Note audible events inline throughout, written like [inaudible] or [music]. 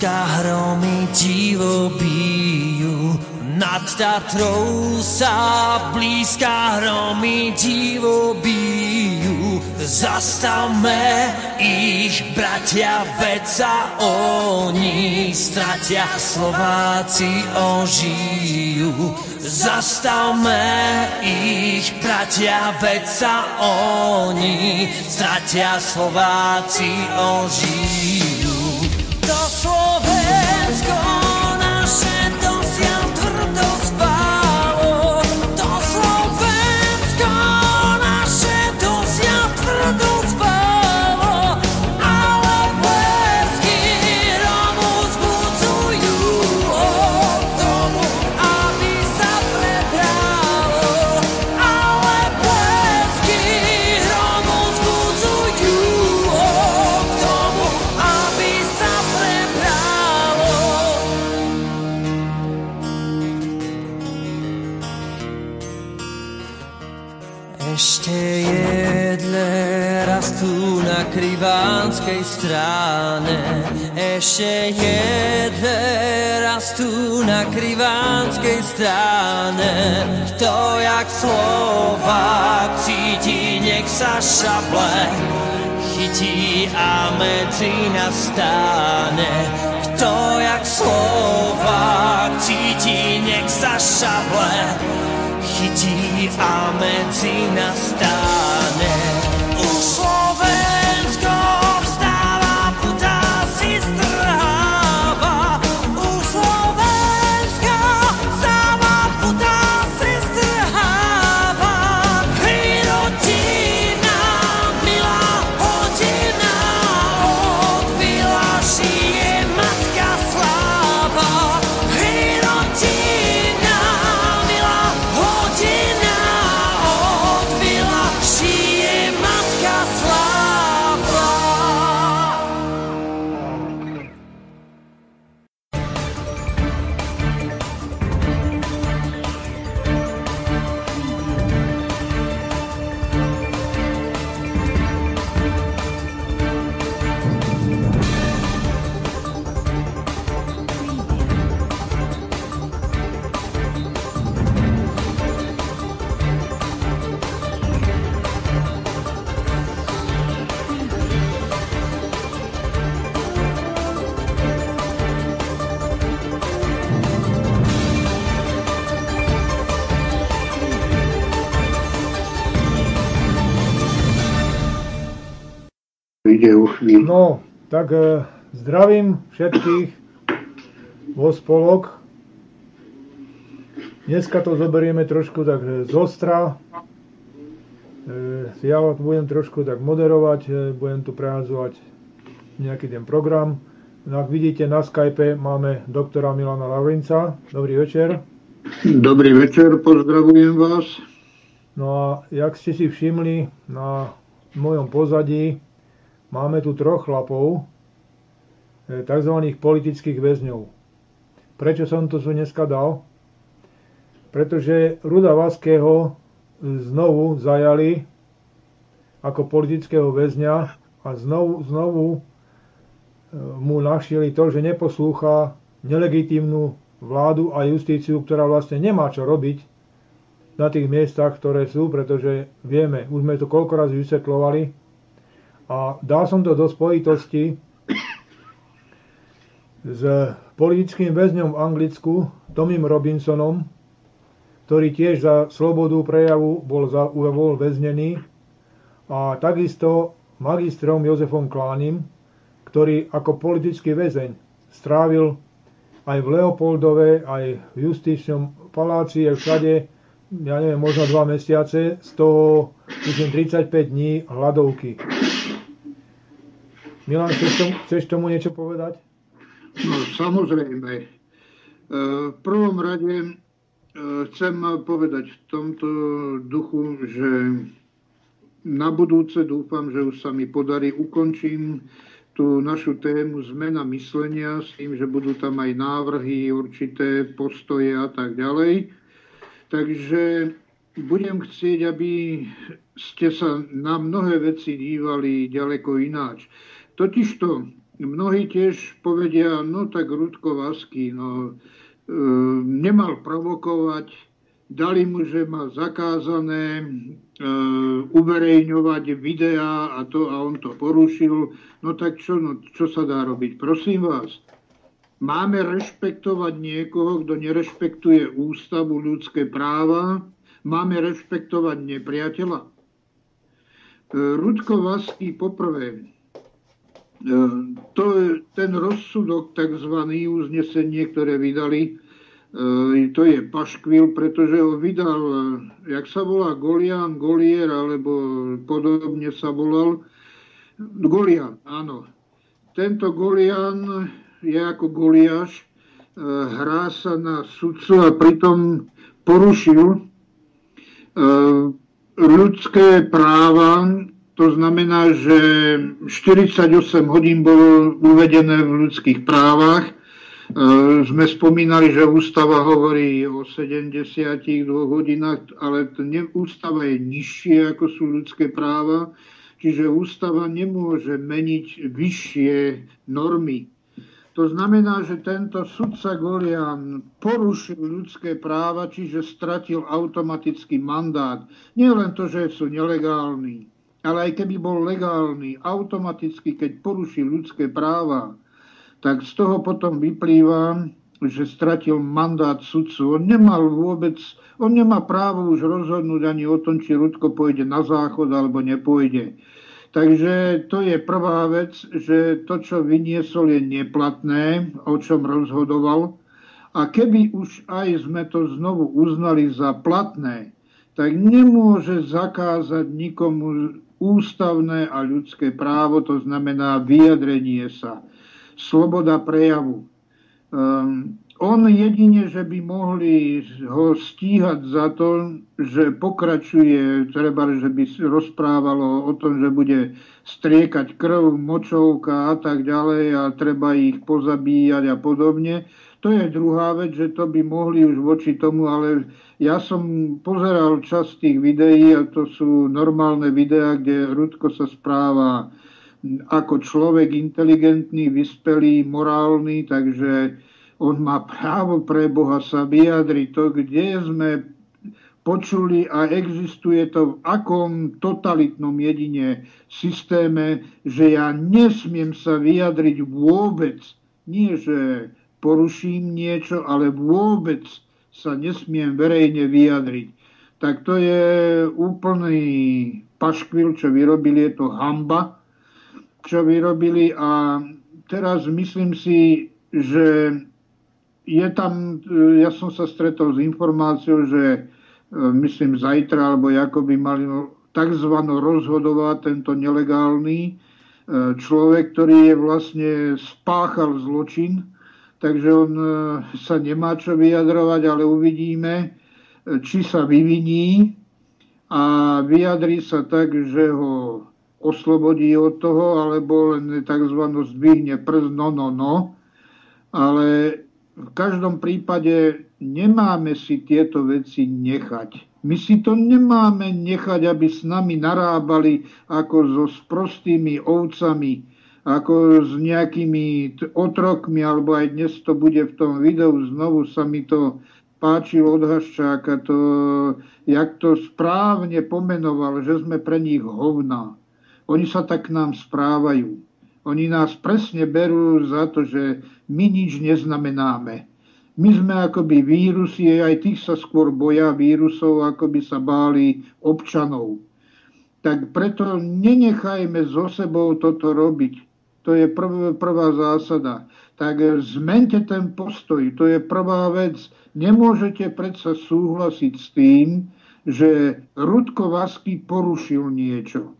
Blízka hromy divo bijú. Nad Tatrou sa blízka hromy divo bijú. Zastavme ich, bratia, veď sa oni stratia, Slováci ožijú. Zastavme ich, bratia, veď sa oni stratia, Slováci ožijú. Ešte jedné raz tu na krivánskej strane kto jak slova cíti, nech sa šable chytí a medzi nás stáne. Kto jak slova cíti, nech sa šable chytí a medzi nás stáne No, tak e, zdravím všetkých vo spolok. Dneska to zoberieme trošku tak e, zostra. E, ja budem trošku tak moderovať, e, budem tu prehazovať nejaký ten program. No, ak vidíte na Skype máme doktora Milana Lavrinca. Dobrý večer. Dobrý večer, pozdravujem vás. No a jak ste si všimli na mojom pozadí, máme tu troch chlapov, e, tzv. politických väzňov. Prečo som to tu dneska dal? Pretože Ruda Vaského znovu zajali ako politického väzňa a znovu, znovu e, mu našili to, že neposlúcha nelegitímnu vládu a justíciu, ktorá vlastne nemá čo robiť na tých miestach, ktoré sú, pretože vieme, už sme to koľko raz vysvetľovali, a dal som to do spojitosti s politickým väzňom v Anglicku, Tomim Robinsonom, ktorý tiež za slobodu prejavu bol, za, bol väznený a takisto magistrom Jozefom Klánim, ktorý ako politický väzeň strávil aj v Leopoldove, aj v justičnom paláci, aj všade, ja neviem, možno dva mesiace, z toho, myslím, 35 dní hladovky. Milan, chceš tomu, chceš tomu niečo povedať? No, samozrejme. E, v prvom rade e, chcem povedať v tomto duchu, že na budúce dúfam, že už sa mi podarí, ukončím tú našu tému zmena myslenia s tým, že budú tam aj návrhy, určité postoje a tak ďalej. Takže budem chcieť, aby ste sa na mnohé veci dívali ďaleko ináč. Totižto mnohí tiež povedia, no tak Rudko Vasky, no, e, nemal provokovať, dali mu, že má zakázané e, uverejňovať videá a to a on to porušil. No tak čo, no, čo sa dá robiť? Prosím vás, máme rešpektovať niekoho, kto nerešpektuje ústavu ľudské práva, máme rešpektovať nepriateľa. E, Rudko Vasky poprvé, to je ten rozsudok, tzv. uznesenie, ktoré vydali, e, to je paškvil, pretože ho vydal, e, jak sa volá Golian, Golier, alebo podobne sa volal, Golian, áno. Tento Golian je ako Goliáš, hrá sa na sudcu a pritom porušil ľudské práva to znamená, že 48 hodín bolo uvedené v ľudských právach. E, sme spomínali, že ústava hovorí o 72 hodinách, ale ústava je nižšie ako sú ľudské práva, čiže ústava nemôže meniť vyššie normy. To znamená, že tento sudca Golian porušil ľudské práva, čiže stratil automatický mandát. Nie len to, že sú nelegálni, ale aj keby bol legálny, automaticky, keď poruší ľudské práva, tak z toho potom vyplýva, že stratil mandát sudcu. On nemal vôbec, on nemá právo už rozhodnúť ani o tom, či Rudko pôjde na záchod alebo nepôjde. Takže to je prvá vec, že to, čo vyniesol, je neplatné, o čom rozhodoval. A keby už aj sme to znovu uznali za platné, tak nemôže zakázať nikomu ústavné a ľudské právo, to znamená vyjadrenie sa, sloboda prejavu. Um, on jedine, že by mohli ho stíhať za to, že pokračuje, treba, že by rozprávalo o tom, že bude striekať krv, močovka a tak ďalej a treba ich pozabíjať a podobne. To je druhá vec, že to by mohli už voči tomu, ale ja som pozeral časť tých videí a to sú normálne videá, kde Rudko sa správa ako človek inteligentný, vyspelý, morálny, takže on má právo pre Boha sa vyjadriť to, kde sme počuli a existuje to v akom totalitnom jedine systéme, že ja nesmiem sa vyjadriť vôbec, nie že poruším niečo, ale vôbec sa nesmiem verejne vyjadriť. Tak to je úplný paškvil, čo vyrobili, je to hamba, čo vyrobili a teraz myslím si, že je tam, ja som sa stretol s informáciou, že e, myslím zajtra, alebo ako by mali tzv. rozhodovať tento nelegálny e, človek, ktorý je vlastne spáchal zločin, takže on e, sa nemá čo vyjadrovať, ale uvidíme, e, či sa vyviní a vyjadrí sa tak, že ho oslobodí od toho, alebo len tzv. zdvihne prst, no, no, no. Ale v každom prípade nemáme si tieto veci nechať. My si to nemáme nechať, aby s nami narábali ako so sprostými ovcami, ako s nejakými otrokmi, alebo aj dnes to bude v tom videu, znovu sa mi to páčilo od Haščáka, to, jak to správne pomenoval, že sme pre nich hovná. Oni sa tak k nám správajú. Oni nás presne berú za to, že my nič neznamenáme. My sme akoby vírusy, aj tých sa skôr boja vírusov, ako by sa báli občanov. Tak preto nenechajme so sebou toto robiť. To je prv, prvá zásada. Tak zmente ten postoj, to je prvá vec. Nemôžete predsa súhlasiť s tým, že Rudko Vasky porušil niečo.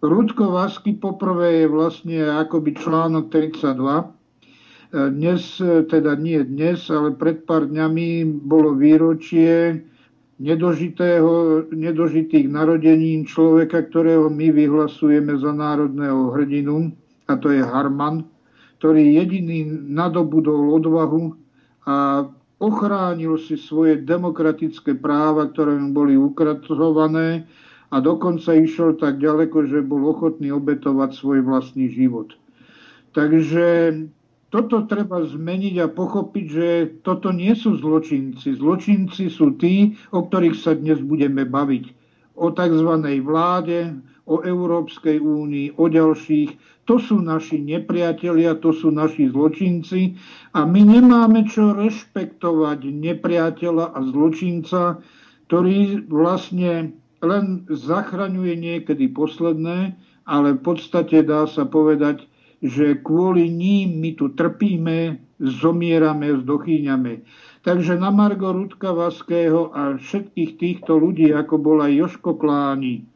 Rudko Vasky poprvé je vlastne akoby článok 32. Dnes, teda nie dnes, ale pred pár dňami bolo výročie nedožitého, nedožitých narodenín človeka, ktorého my vyhlasujeme za národného hrdinu a to je Harman, ktorý jediný nadobudol odvahu a ochránil si svoje demokratické práva, ktoré mu boli ukratované a dokonca išiel tak ďaleko, že bol ochotný obetovať svoj vlastný život. Takže toto treba zmeniť a pochopiť, že toto nie sú zločinci. Zločinci sú tí, o ktorých sa dnes budeme baviť. O tzv. vláde, o Európskej únii, o ďalších. To sú naši nepriatelia, to sú naši zločinci a my nemáme čo rešpektovať nepriateľa a zločinca, ktorý vlastne len zachraňuje niekedy posledné, ale v podstate dá sa povedať, že kvôli ním my tu trpíme, zomierame, zdochýňame. Takže na Margo Rudka Vaského a všetkých týchto ľudí, ako bol aj Joško Kláni,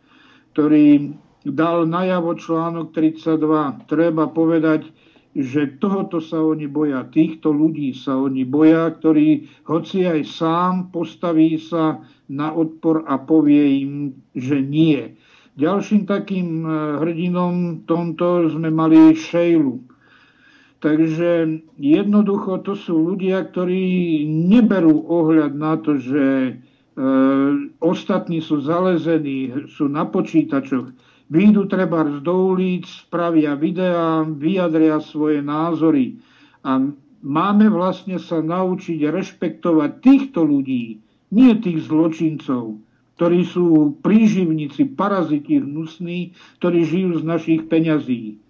ktorý dal najavo článok 32, treba povedať, že tohoto sa oni boja, týchto ľudí sa oni boja, ktorí hoci aj sám postaví sa na odpor a povie im, že nie. Ďalším takým e, hrdinom tomto sme mali Šejlu. Takže jednoducho to sú ľudia, ktorí neberú ohľad na to, že e, ostatní sú zalezení, sú na počítačoch. Výjdu treba z ulic, spravia videá, vyjadria svoje názory. A máme vlastne sa naučiť rešpektovať týchto ľudí, nie tých zločincov ktorí sú príživníci, paraziti hnusní, ktorí žijú z našich peňazí.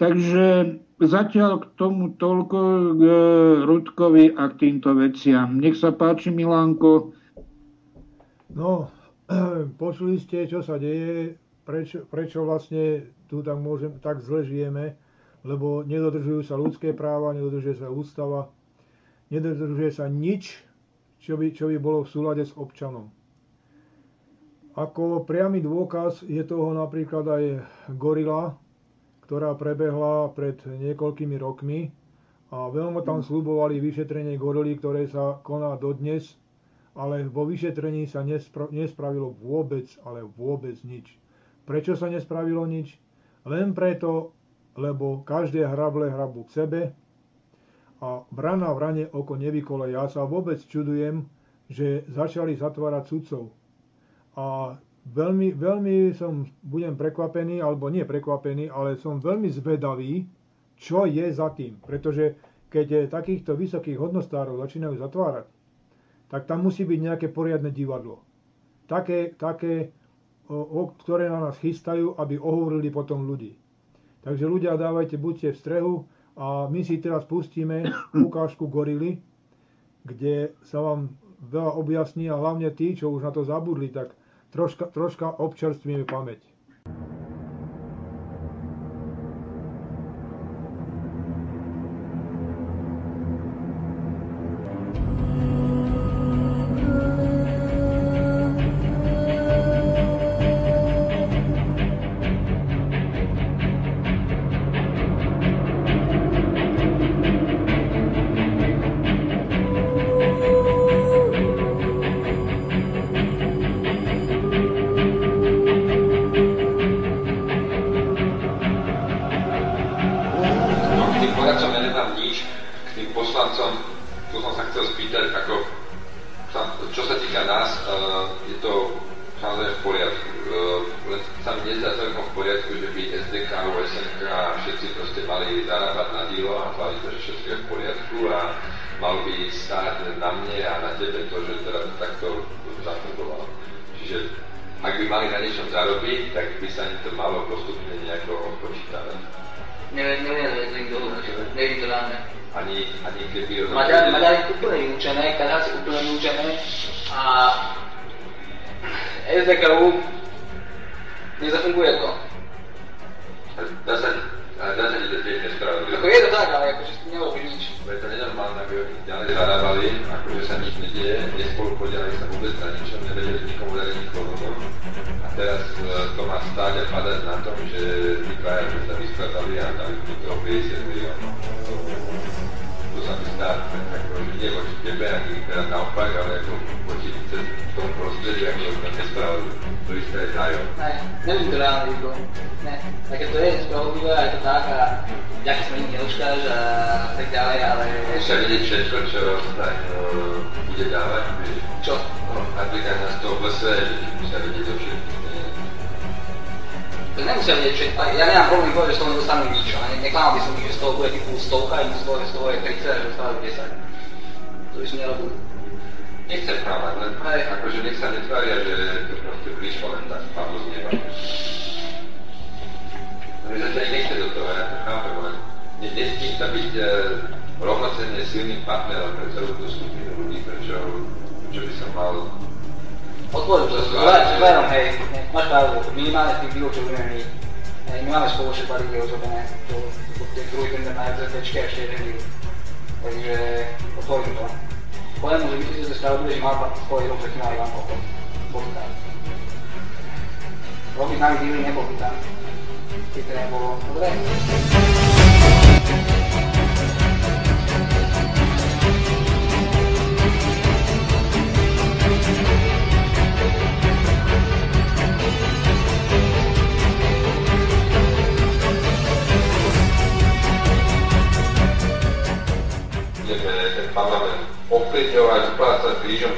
Takže zatiaľ k tomu toľko k e, Rudkovi a k týmto veciam. Nech sa páči, Milánko. No, [clears throat] počuli ste, čo sa deje, prečo, prečo vlastne tu tak, môžem, tak zle žijeme, lebo nedodržujú sa ľudské práva, nedodržuje sa ústava, nedodržuje sa nič, čo by, čo by bolo v súlade s občanom. Ako priamy dôkaz je toho napríklad aj gorila, ktorá prebehla pred niekoľkými rokmi a veľmi tam slubovali vyšetrenie gorily, ktoré sa koná dodnes, ale vo vyšetrení sa nespra- nespravilo vôbec, ale vôbec nič. Prečo sa nespravilo nič? Len preto, lebo každé hrable hrabu k sebe a vrana vrane oko nevykole. Ja sa vôbec čudujem, že začali zatvárať sudcov a veľmi, veľmi som, budem prekvapený, alebo nie prekvapený, ale som veľmi zvedavý, čo je za tým. Pretože keď takýchto vysokých hodnostárov začínajú zatvárať, tak tam musí byť nejaké poriadne divadlo. Také, také o, ktoré na nás chystajú, aby ohovorili potom ľudí. Takže ľudia, dávajte, buďte v strehu a my si teraz pustíme ukážku gorily, kde sa vám veľa objasní a hlavne tí, čo už na to zabudli, tak troška, troška občerstvíme pamäť. 50 miliónov. To sa mi zdá, akože nevoči tebe, ani teda naopak, ale ako voči v tom prostredí, ako sme nespravili, to isté je zájom. Ne, nevyberali to. Ne, takéto je spravodlivé, je to tak a ďaký sme nikdy nedočkáš a tak ďalej, ale... Musia vidieť všetko, čo sa bude dávať. Čo? No, napríklad na 100 BSE, nemusia vedieť všetko. Ja nemám problém povedať, že z toho nedostanú nič, ale neklámal by som že z toho bude typu stovka, im z toho, z toho je 30 a že stále 10. To by som nerobil. Nechcem právať, len aj akože nech sa netvária, že to proste prišlo len tak padlo z neba. Takže sa aj nechce do toho, ja to chápem, len nesmí sa byť e, rovnocenne silným partnerom pre celú tú skupinu ľudí, prečo, prečo by som mal Otvorím to, zvedom, hej, máš pravdu, minimálne tých výučov my. My máme spoločné balíky rozrobené, to, to, ten druhý tender na FZTčke a ešte jeden deal. Takže otvorím to. Poviem mu, že myslíte, že stále bude, že mal svoj rok predtým aj vám potom. To tak. Robiť nami dealy nebol by tam. Keď to nebolo, dobre? the American Parliament. Open your eyes, plus vision,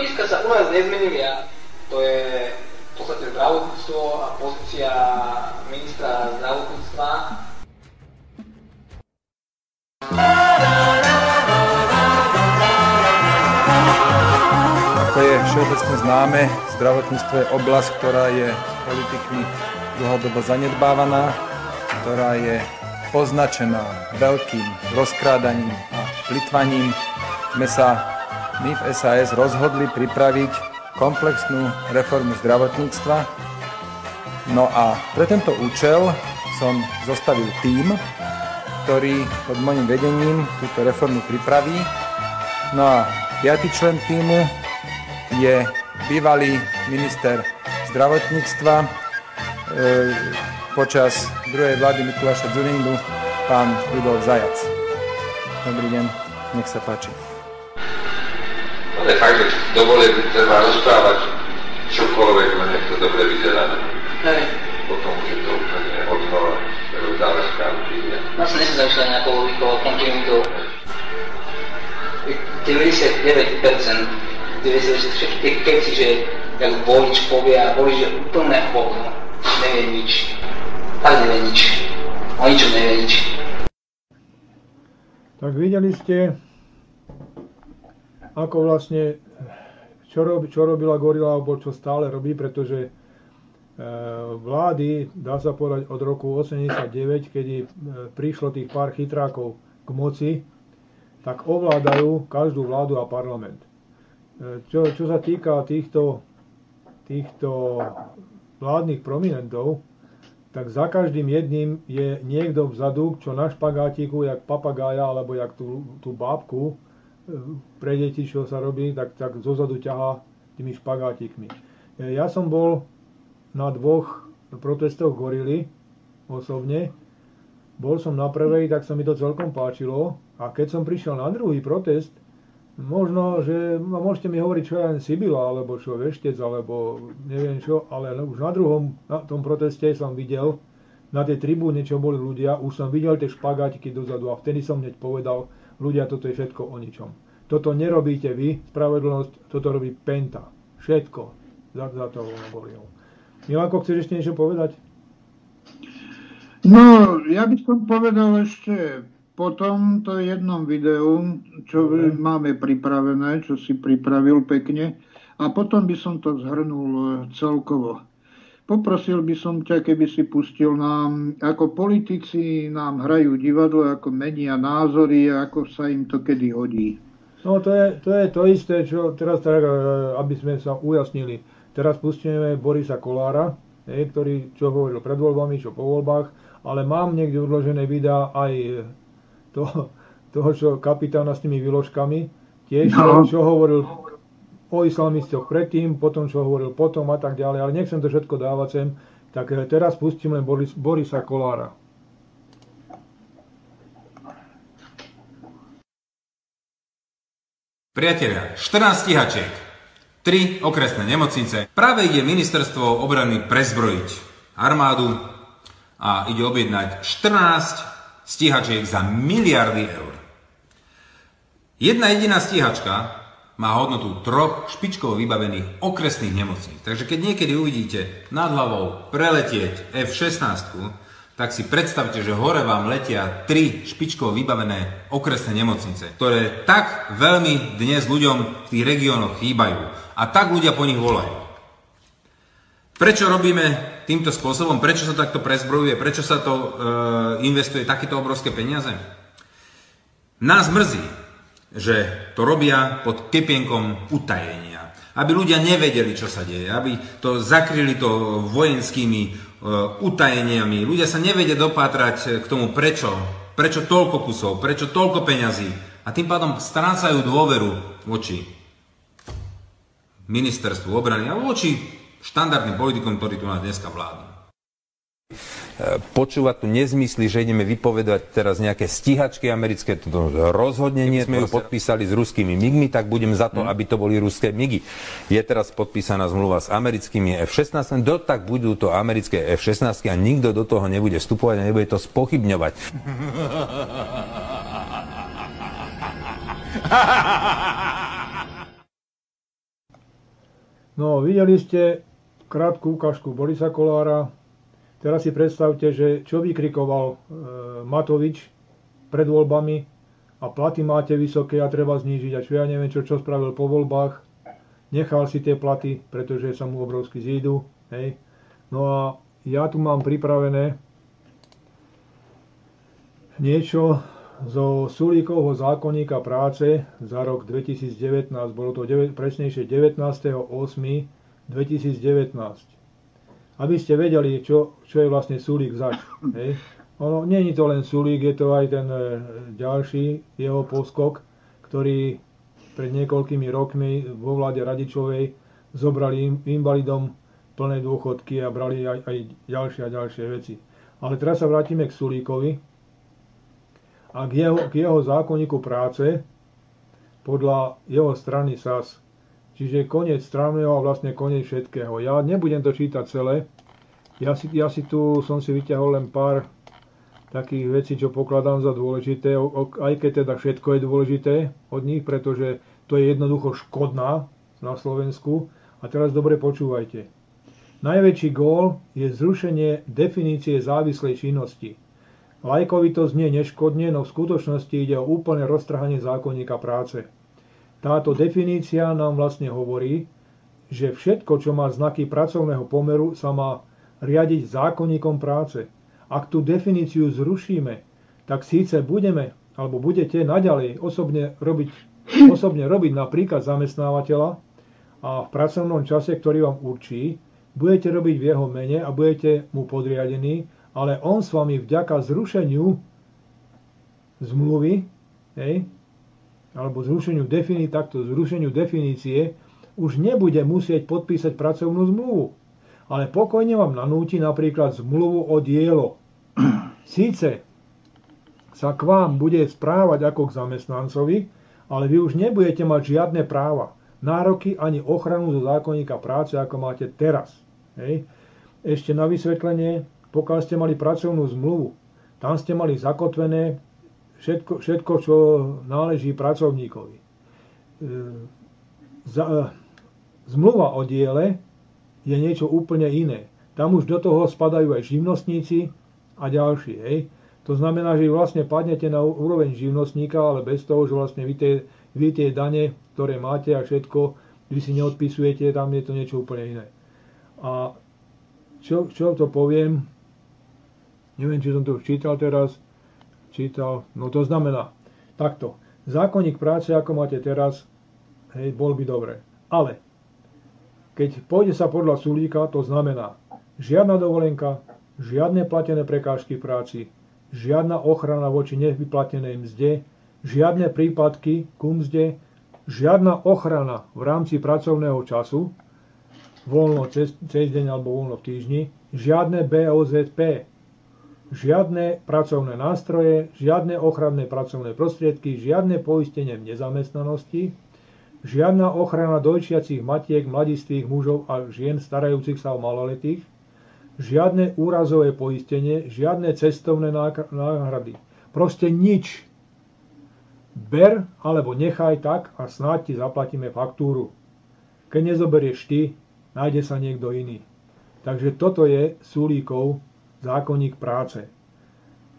uplácať krížom kráľov. nezmenili a to je v podstate zdravotníctvo a pozícia ministra zdravotníctva. Ako je všeobecne známe, zdravotníctvo je oblasť, ktorá je politikmi dlhodobo zanedbávaná, ktorá je poznačená veľkým rozkrádaním a plitvaním. My sa my v SAS rozhodli pripraviť komplexnú reformu zdravotníctva. No a pre tento účel som zostavil tím, ktorý pod môjim vedením túto reformu pripraví. No a piatý člen týmu je bývalý minister zdravotníctva e, počas druhej vlády Mikuláša Zurindu, pán Rudolf Zajac. Dobrý deň, nech sa páči. Je fakt, že dovolie treba rozprávať čokoľvek, len nech to dobre vyzerá. Hej. Potom už je to úplne odhora, záležká určite. No sa nechcem zamýšľať nejakou logikou, kontinuitou. 99%, 96, všetky tie keci, že jak volič povie a volič je úplne hovno, nevie nič. Tak nevie nič. O ničom nevie nič. Tak videli ste, ako vlastne, čo, rob, čo robila Gorila, alebo čo stále robí, pretože e, vlády, dá sa povedať od roku 89, keď e, prišlo tých pár chytrákov k moci, tak ovládajú každú vládu a parlament. E, čo, čo sa týka týchto, týchto vládnych prominentov, tak za každým jedným je niekto vzadu, čo na špagátiku, jak papagája, alebo jak tú, tú bábku, pre deti, čo sa robí, tak, tak zozadu ťahá tými špagátikmi. E, ja som bol na dvoch protestoch gorily osobne. Bol som na prvej, tak sa mi to celkom páčilo. A keď som prišiel na druhý protest, možno, že no, môžete mi hovoriť, čo je len Sibila, alebo čo Veštec, alebo neviem čo, ale už na druhom, na tom proteste som videl, na tej tribúne, čo boli ľudia, už som videl tie špagátiky dozadu a vtedy som hneď povedal, ľudia, toto je všetko o ničom. Toto nerobíte vy, spravedlnosť, toto robí Penta. Všetko. Za, za to hovoril. Milanko, chceš ešte niečo povedať? No, ja by som povedal ešte po tomto jednom videu, čo okay. máme pripravené, čo si pripravil pekne, a potom by som to zhrnul e, celkovo. Poprosil by som ťa, keby si pustil nám, ako politici nám hrajú divadlo, ako menia názory, ako sa im to kedy hodí. No to je to, je to isté, čo teraz, tak, e, aby sme sa ujasnili. Teraz pustíme Borisa Kolára, ktorý čo hovoril pred voľbami, čo po voľbách, ale mám niekde odložené videá aj toho, toho čo kapitána s tými výložkami, tiež no. čo hovoril o islamistoch predtým, potom čo hovoril potom a tak ďalej, ale nechcem to všetko dávať sem, tak e, teraz pustím len Boris, Borisa Kolára. Priatelia, 14 stíhačiek, 3 okresné nemocnice. Práve ide ministerstvo obrany prezbrojiť armádu a ide objednať 14 stíhačiek za miliardy eur. Jedna jediná stíhačka má hodnotu troch špičkovo vybavených okresných nemocníc. Takže keď niekedy uvidíte nad hlavou preletieť F-16, tak si predstavte, že hore vám letia tri špičkovo vybavené okresné nemocnice, ktoré tak veľmi dnes ľuďom v tých regiónoch chýbajú a tak ľudia po nich volajú. Prečo robíme týmto spôsobom? Prečo sa takto prezbrojuje? Prečo sa to e, investuje takéto obrovské peniaze? Nás mrzí, že to robia pod kepienkom utajenia. Aby ľudia nevedeli, čo sa deje. Aby to zakryli to vojenskými Eh, utajeniami. Ľudia sa nevedia dopátrať k tomu prečo, prečo toľko kusov, prečo toľko peňazí a tým pádom strácajú dôveru voči ministerstvu obrany a voči štandardným politikom, ktorí tu nás dneska vládnu počúvať tu nezmysly, že ideme vypovedať teraz nejaké stíhačky americké, to rozhodne nie, sme ju podpísali s ruskými migmi, tak budem za to, hmm. aby to boli ruské migy. Je teraz podpísaná zmluva s americkými F-16, do tak budú to americké F-16 a nikto do toho nebude vstupovať a nebude to spochybňovať. No, videli ste krátku ukážku Borisa Kolára, Teraz si predstavte, že čo vykrikoval e, Matovič pred voľbami a platy máte vysoké a treba znížiť a čo ja neviem čo, čo spravil po voľbách. Nechal si tie platy, pretože sa mu obrovsky zídu. Hej. No a ja tu mám pripravené niečo zo Sulíkovho zákonníka práce za rok 2019, bolo to 9, presnejšie 19.8.2019 aby ste vedeli, čo, čo je vlastne Sulík zač. [laughs] Hej. Ono, nie je to len Sulík, je to aj ten e, ďalší jeho poskok, ktorý pred niekoľkými rokmi vo vláde Radičovej zobrali im, invalidom plné dôchodky a brali aj, aj ďalšie a ďalšie veci. Ale teraz sa vrátime k Sulíkovi a k jeho, k jeho zákonníku práce podľa jeho strany SAS. Čiže koniec strávneho a vlastne koniec všetkého. Ja nebudem to čítať celé. Ja si, ja si tu som si vyťahol len pár takých vecí, čo pokladám za dôležité, aj keď teda všetko je dôležité od nich, pretože to je jednoducho škodná na Slovensku. A teraz dobre počúvajte. Najväčší gól je zrušenie definície závislej činnosti. Lajkovi to znie neškodne, no v skutočnosti ide o úplné roztrhanie zákonníka práce. Táto definícia nám vlastne hovorí, že všetko, čo má znaky pracovného pomeru, sa má riadiť zákonníkom práce. Ak tú definíciu zrušíme, tak síce budeme, alebo budete naďalej osobne robiť, osobne robiť napríklad zamestnávateľa a v pracovnom čase, ktorý vám určí, budete robiť v jeho mene a budete mu podriadení, ale on s vami vďaka zrušeniu zmluvy, hej, alebo zrušeniu, defini- takto, zrušeniu definície už nebude musieť podpísať pracovnú zmluvu. Ale pokojne vám nanúti napríklad zmluvu o dielo. Síce sa k vám bude správať ako k zamestnancovi, ale vy už nebudete mať žiadne práva, nároky ani ochranu zo zákonníka práce, ako máte teraz. Hej. Ešte na vysvetlenie, pokiaľ ste mali pracovnú zmluvu, tam ste mali zakotvené všetko, všetko čo náleží pracovníkovi. E, zmluva o diele je niečo úplne iné. Tam už do toho spadajú aj živnostníci a ďalší. Hej. To znamená, že vlastne padnete na úroveň živnostníka, ale bez toho, že vlastne vy tie, vy tie dane, ktoré máte a všetko, vy si neodpisujete, tam je to niečo úplne iné. A čo, čo to poviem, neviem, či som to čítal teraz, čítal, no to znamená, takto, zákonník práce, ako máte teraz, hej, bol by dobre. Ale, keď pôjde sa podľa Sulíka, to znamená, žiadna dovolenka, žiadne platené prekážky práci, žiadna ochrana voči nevyplatenej mzde, žiadne prípadky ku mzde, žiadna ochrana v rámci pracovného času, voľno cez, cez deň alebo voľno v týždni, žiadne BOZP, žiadne pracovné nástroje, žiadne ochranné pracovné prostriedky, žiadne poistenie v nezamestnanosti, žiadna ochrana dojčiacich matiek, mladistvých mužov a žien starajúcich sa o maloletých, žiadne úrazové poistenie, žiadne cestovné náhrady. Proste nič. Ber alebo nechaj tak a snáď ti zaplatíme faktúru. Keď nezoberieš ty, nájde sa niekto iný. Takže toto je súlíkov zákonník práce.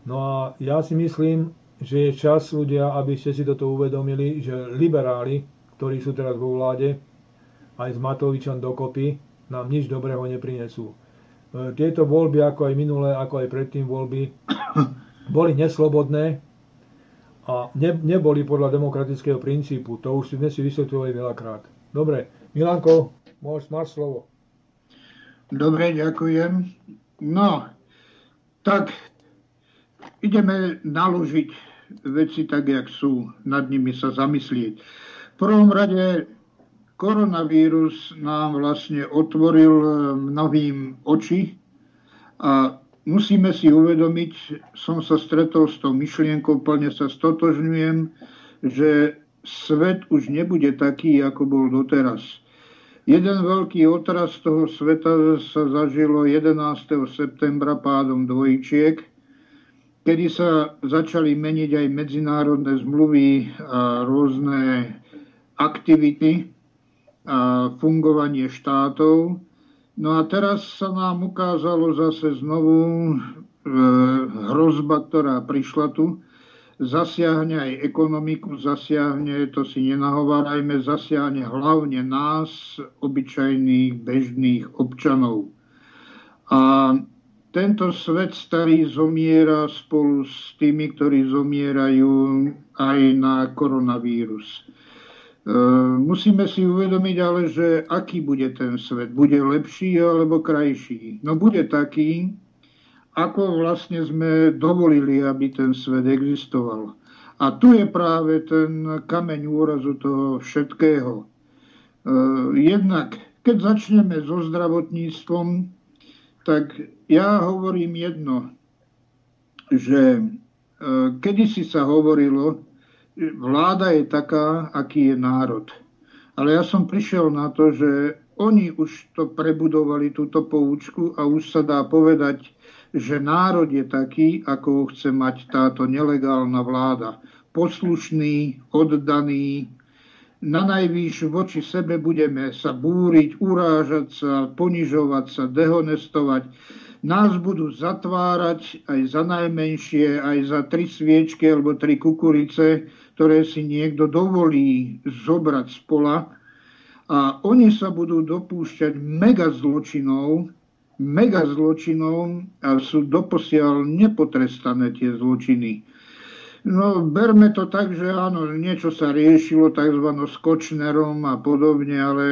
No a ja si myslím, že je čas ľudia, aby ste si toto uvedomili, že liberáli, ktorí sú teraz vo vláde, aj s Matovičom dokopy, nám nič dobrého neprinesú. E, tieto voľby, ako aj minulé, ako aj predtým voľby, [coughs] boli neslobodné a ne, neboli podľa demokratického princípu. To už sme si vysvetľovali veľakrát. Dobre, Milanko, môž, máš slovo. Dobre, ďakujem. No, tak ideme naložiť veci tak, jak sú, nad nimi sa zamyslieť. V prvom rade koronavírus nám vlastne otvoril eh, mnohým oči a musíme si uvedomiť, som sa stretol s tou myšlienkou, plne sa stotožňujem, že svet už nebude taký, ako bol doteraz. Jeden veľký otraz toho sveta sa zažilo 11. septembra pádom dvojčiek, kedy sa začali meniť aj medzinárodné zmluvy a rôzne aktivity a fungovanie štátov. No a teraz sa nám ukázalo zase znovu e, hrozba, ktorá prišla tu. Zasiahne aj ekonomiku, zasiahne, to si nenahovárajme, zasiahne hlavne nás, obyčajných, bežných občanov. A tento svet starý zomiera spolu s tými, ktorí zomierajú aj na koronavírus. E, musíme si uvedomiť ale, že aký bude ten svet. Bude lepší alebo krajší? No bude taký, ako vlastne sme dovolili, aby ten svet existoval. A tu je práve ten kameň úrazu toho všetkého. E, jednak, keď začneme so zdravotníctvom, tak ja hovorím jedno, že e, kedysi sa hovorilo, vláda je taká, aký je národ. Ale ja som prišiel na to, že oni už to prebudovali, túto poučku a už sa dá povedať, že národ je taký, ako ho chce mať táto nelegálna vláda. Poslušný, oddaný, na najvýš voči sebe budeme sa búriť, urážať sa, ponižovať sa, dehonestovať. Nás budú zatvárať aj za najmenšie, aj za tri sviečky alebo tri kukurice, ktoré si niekto dovolí zobrať z pola a oni sa budú dopúšťať mega zločinov, mega zločinov a sú doposiaľ nepotrestané tie zločiny. No, berme to tak, že áno, niečo sa riešilo tzv. s Kočnerom a podobne, ale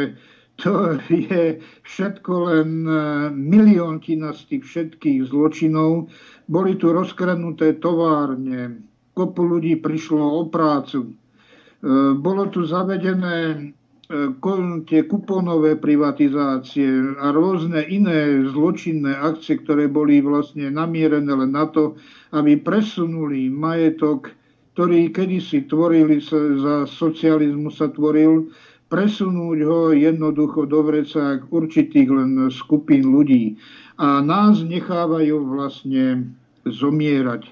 to je všetko len e, milióntina z tých všetkých zločinov. Boli tu rozkradnuté továrne, kopu ľudí prišlo o prácu. E, bolo tu zavedené tie kuponové privatizácie a rôzne iné zločinné akcie, ktoré boli vlastne namierené len na to, aby presunuli majetok, ktorý kedysi tvorili za socializmu sa tvoril, presunúť ho jednoducho do vreca určitých len skupín ľudí. A nás nechávajú vlastne zomierať.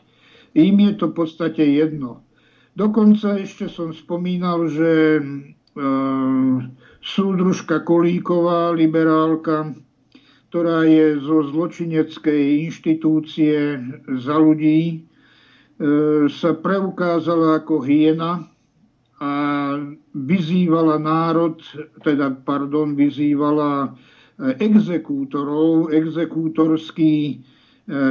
Im je to v podstate jedno. Dokonca ešte som spomínal, že e, súdružka Kolíková, liberálka, ktorá je zo zločineckej inštitúcie za ľudí, sa preukázala ako hyena a vyzývala národ, teda, pardon, vyzývala exekútorov, exekútorský e,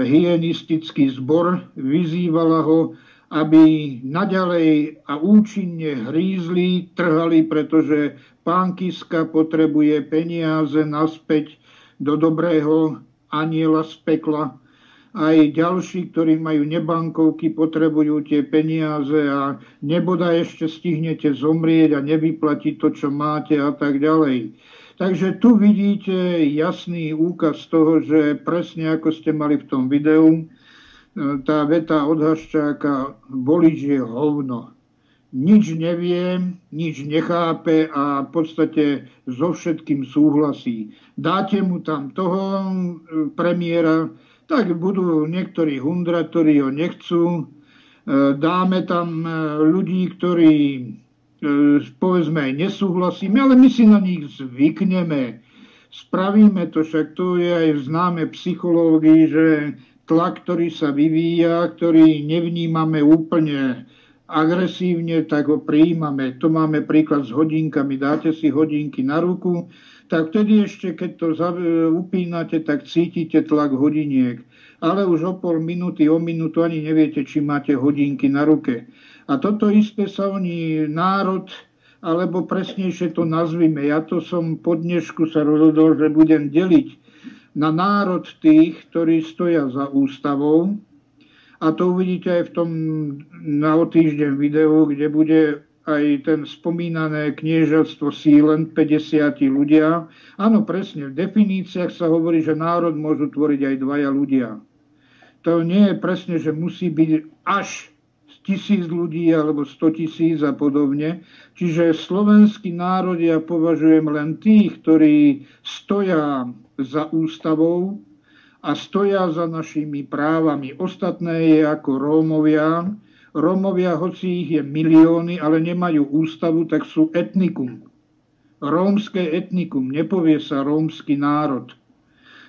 hyenistický zbor, vyzývala ho, aby naďalej a účinne hrízli, trhali, pretože pán Kiska potrebuje peniaze naspäť do dobrého aniela z pekla. Aj ďalší, ktorí majú nebankovky, potrebujú tie peniaze a neboda ešte stihnete zomrieť a nevyplatiť to, čo máte a tak ďalej. Takže tu vidíte jasný úkaz toho, že presne ako ste mali v tom videu, tá veta od Haščáka, volič je hovno. Nič nevie, nič nechápe a v podstate so všetkým súhlasí. Dáte mu tam toho e, premiéra, tak budú niektorí hundra, ktorí ho nechcú. E, dáme tam ľudí, ktorí E, povedzme nesúhlasíme, ale my si na nich zvykneme. Spravíme to, však to je aj v známe psychológii, že tlak, ktorý sa vyvíja, ktorý nevnímame úplne agresívne, tak ho prijímame. To máme príklad s hodinkami. Dáte si hodinky na ruku, tak vtedy ešte, keď to upínate, tak cítite tlak hodiniek. Ale už o pol minúty, o minútu ani neviete, či máte hodinky na ruke. A toto isté sa oni národ, alebo presnejšie to nazvime. Ja to som po dnešku sa rozhodol, že budem deliť na národ tých, ktorí stoja za ústavou. A to uvidíte aj v tom na o týždeň videu, kde bude aj ten spomínané kniežatstvo sílen, 50 ľudia. Áno, presne, v definíciách sa hovorí, že národ môžu tvoriť aj dvaja ľudia. To nie je presne, že musí byť až tisíc ľudí alebo 100 tisíc a podobne. Čiže slovenský národ ja považujem len tých, ktorí stoja za ústavou a stoja za našimi právami. Ostatné je ako Rómovia. Rómovia, hoci ich je milióny, ale nemajú ústavu, tak sú etnikum. Rómske etnikum, nepovie sa rómsky národ.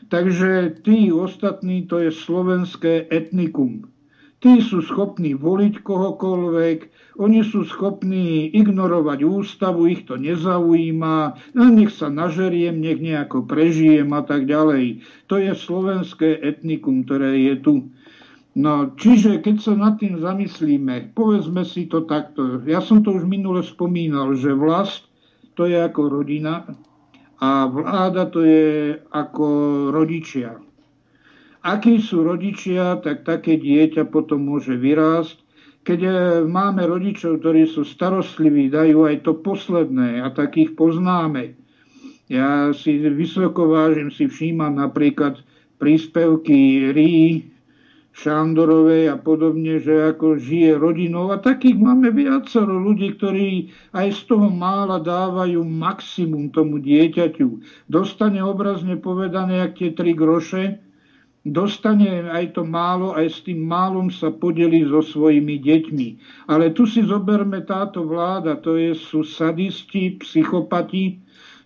Takže tí ostatní, to je slovenské etnikum. Tí sú schopní voliť kohokoľvek, oni sú schopní ignorovať ústavu, ich to nezaujíma, no nech sa nažeriem, nech nejako prežijem a tak ďalej. To je slovenské etnikum, ktoré je tu. No, čiže keď sa nad tým zamyslíme, povedzme si to takto. Ja som to už minule spomínal, že vlast to je ako rodina a vláda to je ako rodičia akí sú rodičia, tak také dieťa potom môže vyrásť. Keď e, máme rodičov, ktorí sú starostliví, dajú aj to posledné a takých poznáme. Ja si vysoko vážim, si všímam napríklad príspevky Rí, Šandorovej a podobne, že ako žije rodinou. A takých máme viacero ľudí, ktorí aj z toho mála dávajú maximum tomu dieťaťu. Dostane obrazne povedané, ak tie tri groše, dostane aj to málo, aj s tým málom sa podeli so svojimi deťmi. Ale tu si zoberme táto vláda, to je, sú sadisti, psychopati,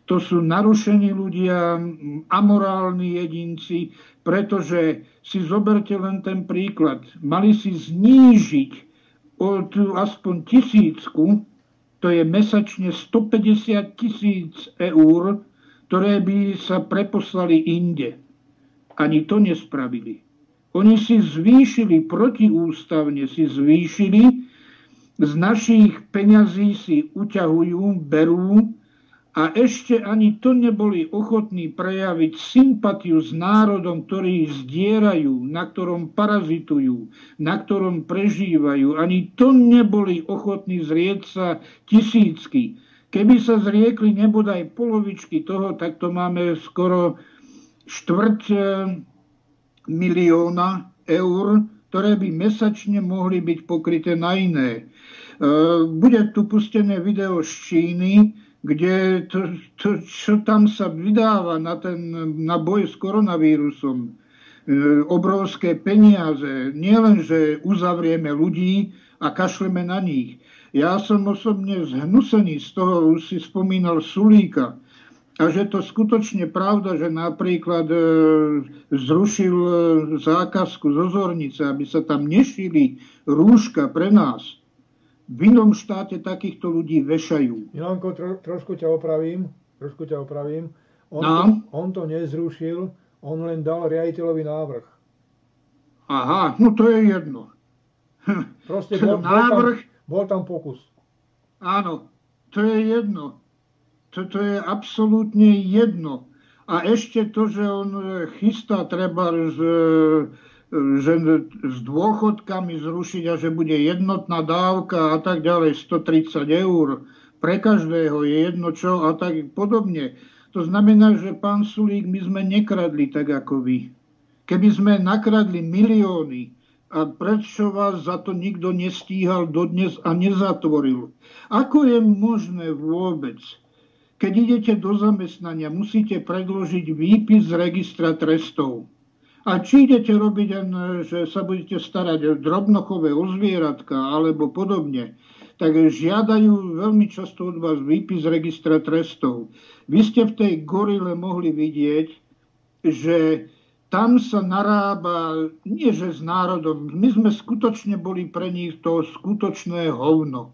to sú narušení ľudia, amorálni jedinci, pretože si zoberte len ten príklad. Mali si znížiť od aspoň tisícku, to je mesačne 150 tisíc eur, ktoré by sa preposlali inde ani to nespravili. Oni si zvýšili, protiústavne si zvýšili, z našich peňazí si uťahujú, berú a ešte ani to neboli ochotní prejaviť sympatiu s národom, ktorý zdierajú, na ktorom parazitujú, na ktorom prežívajú. Ani to neboli ochotní zrieť sa tisícky. Keby sa zriekli nebodaj polovičky toho, tak to máme skoro štvrť e, milióna eur, ktoré by mesačne mohli byť pokryté na iné. E, bude tu pustené video z Číny, kde to, to, čo tam sa vydáva na, ten, na boj s koronavírusom, e, obrovské peniaze, nielen, že uzavrieme ľudí a kašleme na nich. Ja som osobne zhnusený z toho, už si spomínal Sulíka, a že to skutočne pravda, že napríklad e, zrušil e, zákazku zo Zornice, aby sa tam nešili rúška pre nás. V inom štáte takýchto ľudí vešajú. Milanko, tro, trošku ťa opravím. Trošku ťa opravím. On, No. to, on to nezrušil, on len dal riaditeľovi návrh. Aha, no to je jedno. Proste [laughs] bol, bol, návrh, tam, bol tam pokus. áno, to je jedno. Toto je absolútne jedno. A ešte to, že on e, chystá treba z, e, že s dôchodkami zrušiť a že bude jednotná dávka a tak ďalej, 130 eur pre každého je jedno čo a tak podobne. To znamená, že pán Sulík, my sme nekradli tak ako vy. Keby sme nakradli milióny, a prečo vás za to nikto nestíhal dodnes a nezatvoril? Ako je možné vôbec, keď idete do zamestnania, musíte predložiť výpis z registra trestov. A či idete robiť že sa budete starať drobnochové o zvieratka alebo podobne, tak žiadajú veľmi často od vás výpis z registra trestov. Vy ste v tej gorile mohli vidieť, že tam sa narába, nie že s národom, my sme skutočne boli pre nich to skutočné hovno.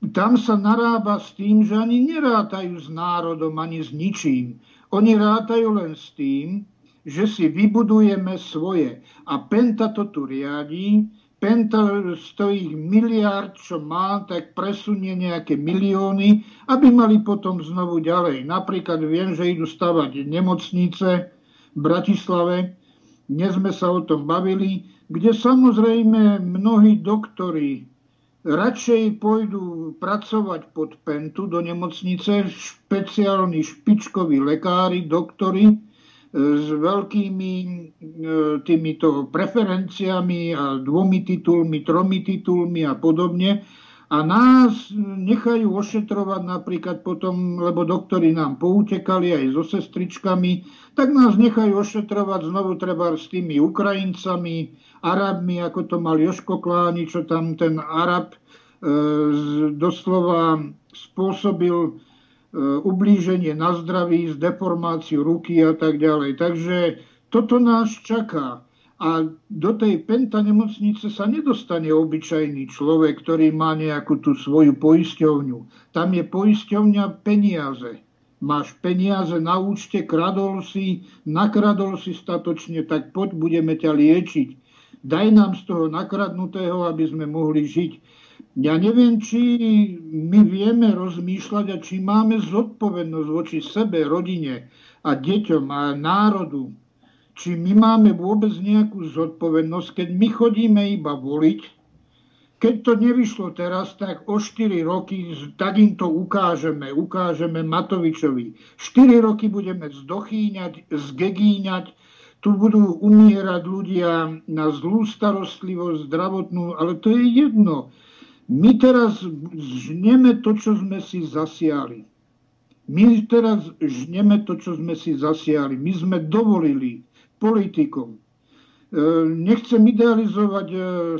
Tam sa narába s tým, že ani nerátajú s národom, ani s ničím. Oni rátajú len s tým, že si vybudujeme svoje. A Penta to tu riadí, Penta z tých miliárd, čo má, tak presunie nejaké milióny, aby mali potom znovu ďalej. Napríklad viem, že idú stavať nemocnice, v Bratislave. Dnes sme sa o tom bavili, kde samozrejme mnohí doktori radšej pôjdu pracovať pod pentu do nemocnice, špeciálni špičkoví lekári, doktori e, s veľkými e, týmito preferenciami a dvomi titulmi, tromi titulmi a podobne. A nás nechajú ošetrovať napríklad potom, lebo doktori nám poutekali aj so sestričkami, tak nás nechajú ošetrovať znovu treba s tými Ukrajincami, Arabmi, ako to mal Joško Kláni, čo tam ten Arab e, doslova spôsobil e, ublíženie na zdraví, deformáciu ruky a tak ďalej. Takže toto nás čaká. A do tej penta nemocnice sa nedostane obyčajný človek, ktorý má nejakú tú svoju poisťovňu. Tam je poisťovňa peniaze. Máš peniaze na účte, kradol si, nakradol si statočne, tak poď, budeme ťa liečiť. Daj nám z toho nakradnutého, aby sme mohli žiť. Ja neviem, či my vieme rozmýšľať a či máme zodpovednosť voči sebe, rodine a deťom a národu či my máme vôbec nejakú zodpovednosť, keď my chodíme iba voliť, keď to nevyšlo teraz, tak o 4 roky tak im to ukážeme, ukážeme Matovičovi. 4 roky budeme zdochýňať, zgegíňať, tu budú umierať ľudia na zlú starostlivosť, zdravotnú, ale to je jedno. My teraz žneme to, čo sme si zasiali. My teraz žneme to, čo sme si zasiali. My sme dovolili politikom. Nechcem idealizovať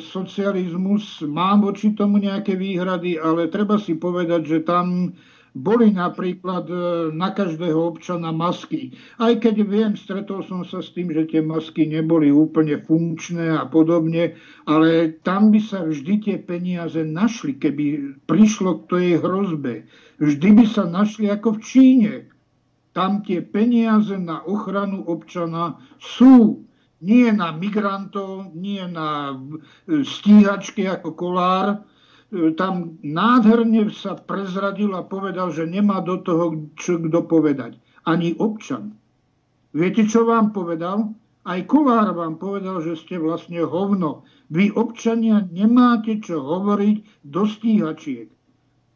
socializmus, mám voči tomu nejaké výhrady, ale treba si povedať, že tam boli napríklad na každého občana masky. Aj keď viem, stretol som sa s tým, že tie masky neboli úplne funkčné a podobne, ale tam by sa vždy tie peniaze našli, keby prišlo k tej hrozbe. Vždy by sa našli ako v Číne tam tie peniaze na ochranu občana sú. Nie na migrantov, nie na stíhačky ako kolár. Tam nádherne sa prezradil a povedal, že nemá do toho čo kto povedať. Ani občan. Viete, čo vám povedal? Aj kolár vám povedal, že ste vlastne hovno. Vy, občania, nemáte čo hovoriť do stíhačiek.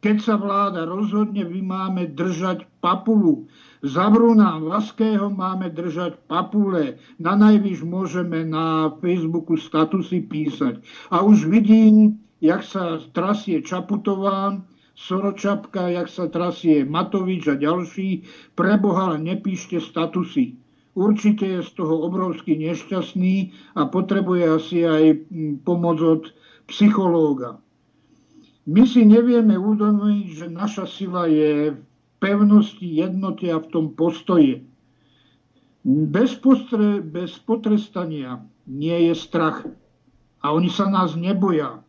Keď sa vláda rozhodne, vy máme držať papulu. Zavrú nám Laského, máme držať papule. Na najvyš môžeme na Facebooku statusy písať. A už vidím, jak sa trasie Čaputová, Soročapka, jak sa trasie Matovič a ďalší. Preboha, nepíšte statusy. Určite je z toho obrovsky nešťastný a potrebuje asi aj pomoc od psychológa. My si nevieme uvedomiť, že naša sila je pevnosti, jednote a v tom postoji. Bez, postre, bez potrestania nie je strach. A oni sa nás neboja.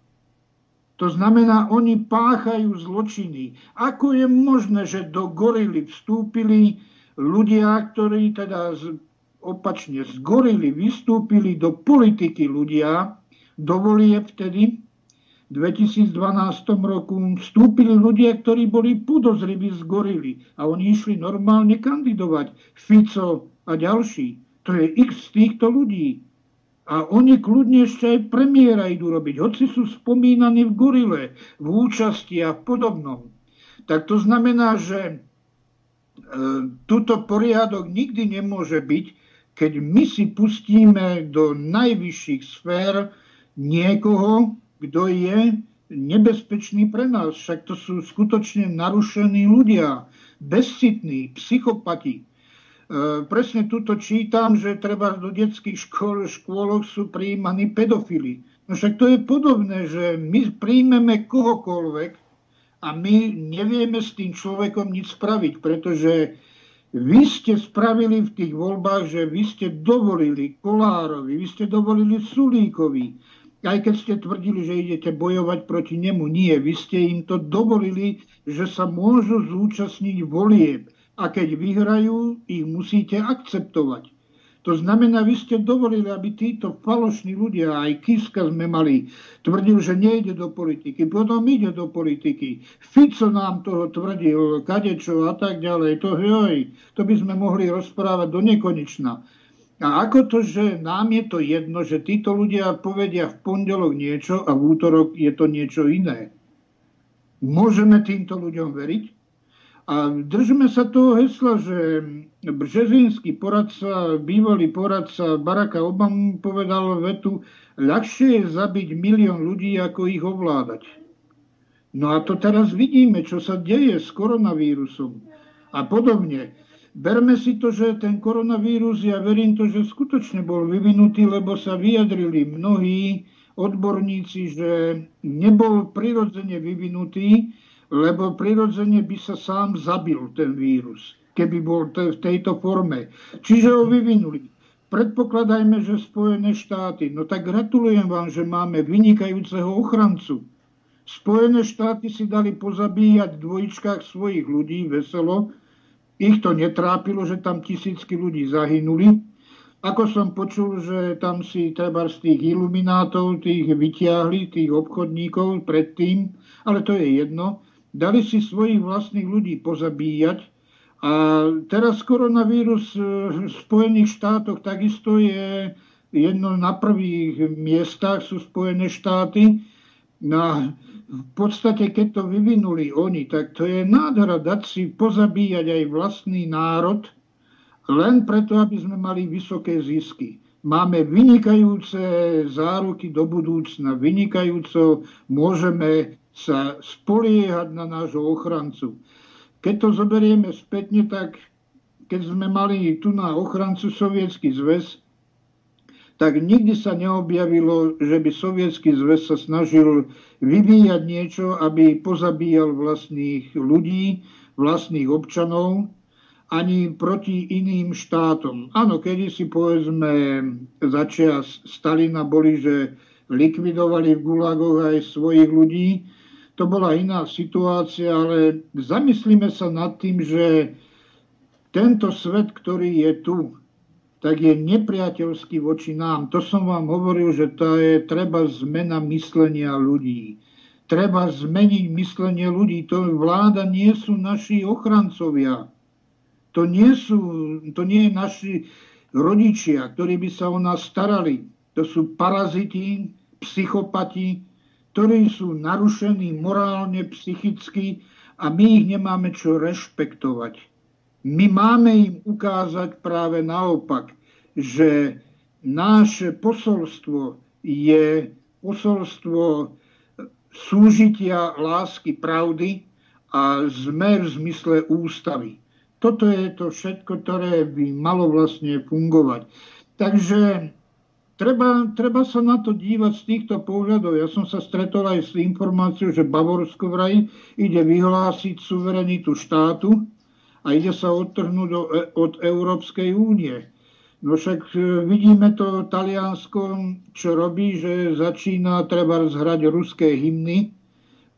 To znamená, oni páchajú zločiny. Ako je možné, že do gorily vstúpili ľudia, ktorí teda opačne z gorily vystúpili do politiky ľudia, dovolie vtedy, v 2012 roku vstúpili ľudia, ktorí boli podozriví z gorily a oni išli normálne kandidovať. Fico a ďalší. To je x z týchto ľudí. A oni kľudne ešte aj premiéra idú robiť, hoci sú spomínaní v gorile, v účasti a v podobnom. Tak to znamená, že e, túto poriadok nikdy nemôže byť, keď my si pustíme do najvyšších sfér niekoho, kto je nebezpečný pre nás. Však to sú skutočne narušení ľudia, bezcitní, psychopati. E, presne tuto čítam, že treba do detských škôl, škôlok sú prijímaní pedofily. No však to je podobné, že my príjmeme kohokoľvek a my nevieme s tým človekom nič spraviť, pretože vy ste spravili v tých voľbách, že vy ste dovolili Kolárovi, vy ste dovolili Sulíkovi, aj keď ste tvrdili, že idete bojovať proti nemu. Nie, vy ste im to dovolili, že sa môžu zúčastniť volieb. A keď vyhrajú, ich musíte akceptovať. To znamená, vy ste dovolili, aby títo falošní ľudia, aj Kiska sme mali, tvrdil, že nejde do politiky, potom ide do politiky. Fico nám toho tvrdil, kadečo a tak ďalej. To, hej, to by sme mohli rozprávať do nekonečna. A ako to, že nám je to jedno, že títo ľudia povedia v pondelok niečo a v útorok je to niečo iné? Môžeme týmto ľuďom veriť? A držme sa toho hesla, že březinský poradca, bývalý poradca Baracka Obama povedal vetu, ľahšie je zabiť milión ľudí, ako ich ovládať. No a to teraz vidíme, čo sa deje s koronavírusom a podobne. Berme si to, že ten koronavírus, ja verím to, že skutočne bol vyvinutý, lebo sa vyjadrili mnohí odborníci, že nebol prirodzene vyvinutý, lebo prirodzene by sa sám zabil ten vírus, keby bol v tejto forme. Čiže ho vyvinuli. Predpokladajme, že Spojené štáty. No tak gratulujem vám, že máme vynikajúceho ochrancu. Spojené štáty si dali pozabíjať v dvojičkách svojich ľudí veselo, ich to netrápilo, že tam tisícky ľudí zahynuli. Ako som počul, že tam si treba z tých iluminátov, tých vyťahli, tých obchodníkov predtým, ale to je jedno, dali si svojich vlastných ľudí pozabíjať. A teraz koronavírus v Spojených štátoch takisto je jedno na prvých miestach sú Spojené štáty. Na, v podstate, keď to vyvinuli oni, tak to je nádhera dať si pozabíjať aj vlastný národ, len preto, aby sme mali vysoké zisky. Máme vynikajúce záruky do budúcna, vynikajúco môžeme sa spoliehať na nášho ochrancu. Keď to zoberieme spätne, tak keď sme mali tu na ochrancu Sovietský zväz, tak nikdy sa neobjavilo, že by Sovietský zväz sa snažil vyvíjať niečo, aby pozabíjal vlastných ľudí, vlastných občanov, ani proti iným štátom. Áno, kedy si povedzme začias Stalina boli, že likvidovali v gulagoch aj svojich ľudí, to bola iná situácia, ale zamyslíme sa nad tým, že tento svet, ktorý je tu, tak je nepriateľský voči nám. To som vám hovoril, že to je treba zmena myslenia ľudí. Treba zmeniť myslenie ľudí. To vláda nie sú naši ochrancovia. To nie, sú, to nie je naši rodičia, ktorí by sa o nás starali. To sú paraziti, psychopati, ktorí sú narušení morálne, psychicky a my ich nemáme čo rešpektovať. My máme im ukázať práve naopak, že naše posolstvo je posolstvo súžitia lásky, pravdy a sme v zmysle ústavy. Toto je to všetko, ktoré by malo vlastne fungovať. Takže treba, treba sa na to dívať z týchto pohľadov. Ja som sa stretol aj s informáciou, že Bavorsko vraj ide vyhlásiť suverenitu štátu a ide sa odtrhnúť od Európskej únie. No však e, vidíme to Taliansko, čo robí, že začína treba zhrať ruské hymny,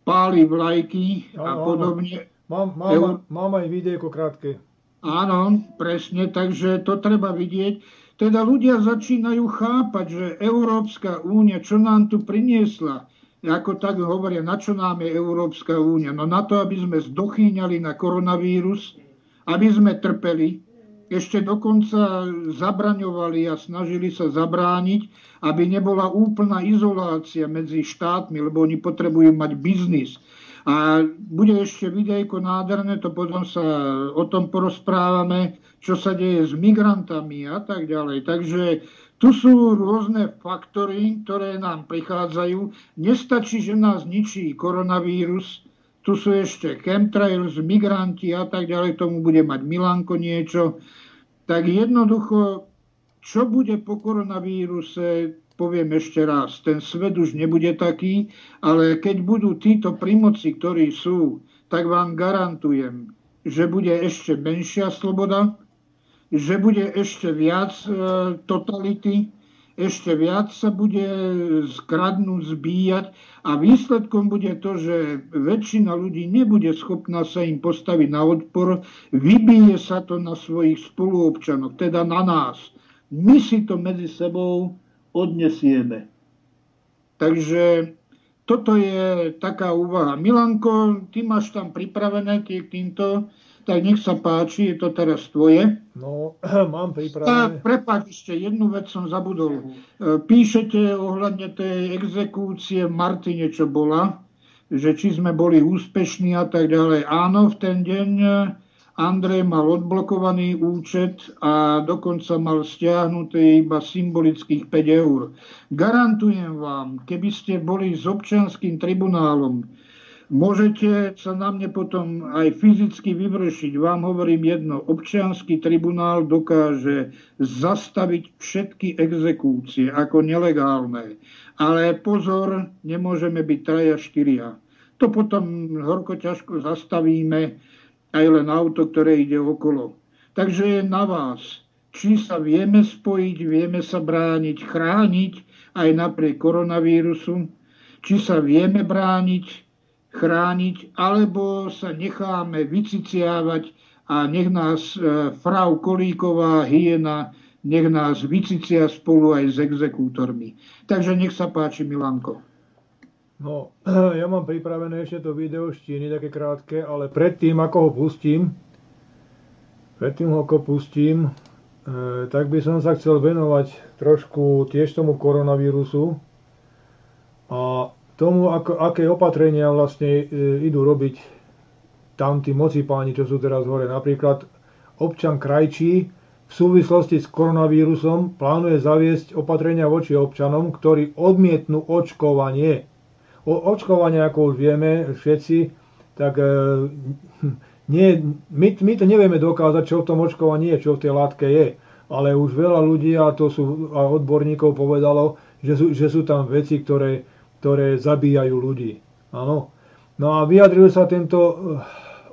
páli vlajky a podobne. Mám, mám, mám aj videjko krátke. Áno, presne, takže to treba vidieť. Teda ľudia začínajú chápať, že Európska únia, čo nám tu priniesla, ako tak hovoria, na čo nám je Európska únia? No na to, aby sme zdochýňali na koronavírus, aby sme trpeli, ešte dokonca zabraňovali a snažili sa zabrániť, aby nebola úplná izolácia medzi štátmi, lebo oni potrebujú mať biznis. A bude ešte videjko nádherné, to potom sa o tom porozprávame, čo sa deje s migrantami a tak ďalej. Takže tu sú rôzne faktory, ktoré nám prichádzajú. Nestačí, že nás ničí koronavírus, tu sú ešte chemtrails, migranti a tak ďalej, tomu bude mať Milanko niečo. Tak jednoducho, čo bude po koronavíruse, poviem ešte raz, ten svet už nebude taký, ale keď budú títo primoci, ktorí sú, tak vám garantujem, že bude ešte menšia sloboda, že bude ešte viac e, totality, ešte viac sa bude skradnúť, zbíjať a výsledkom bude to, že väčšina ľudí nebude schopná sa im postaviť na odpor, vybije sa to na svojich spoluobčanoch, teda na nás. My si to medzi sebou odnesieme. Takže toto je taká úvaha. Milanko, ty máš tam pripravené k týmto tak nech sa páči, je to teraz tvoje. No, [clears throat] mám pripravené. Prepáč, ešte jednu vec som zabudol. E, píšete ohľadne tej exekúcie v Martine, čo bola, že či sme boli úspešní a tak ďalej. Áno, v ten deň Andrej mal odblokovaný účet a dokonca mal stiahnuté iba symbolických 5 eur. Garantujem vám, keby ste boli s občanským tribunálom, Môžete sa na mne potom aj fyzicky vyvršiť. Vám hovorím jedno, občianský tribunál dokáže zastaviť všetky exekúcie ako nelegálne. Ale pozor, nemôžeme byť traja, štyria. To potom horko ťažko zastavíme aj len auto, ktoré ide okolo. Takže je na vás, či sa vieme spojiť, vieme sa brániť, chrániť aj napriek koronavírusu, či sa vieme brániť, chrániť, alebo sa necháme vyciciavať a nech nás e, frau Kolíková, hyena, nech nás vycicia spolu aj s exekútormi. Takže nech sa páči, Milanko. No, [clears throat] ja mám pripravené ešte to video štíny, také krátke, ale predtým, ako ho pustím, predtým, ako pustím, e, tak by som sa chcel venovať trošku tiež tomu koronavírusu. A tomu, ako, aké opatrenia vlastne e, idú robiť tam tí mocipáni, čo sú teraz hore. Napríklad občan Krajčí v súvislosti s koronavírusom plánuje zaviesť opatrenia voči občanom, ktorí odmietnú očkovanie. O, očkovanie, ako už vieme všetci, tak e, nie, my, my to nevieme dokázať, čo v tom očkovaní je, čo v tej látke je. Ale už veľa ľudí, a to sú a odborníkov povedalo, že sú, že sú tam veci, ktoré ktoré zabíjajú ľudí. Áno. No a vyjadril sa tento eh,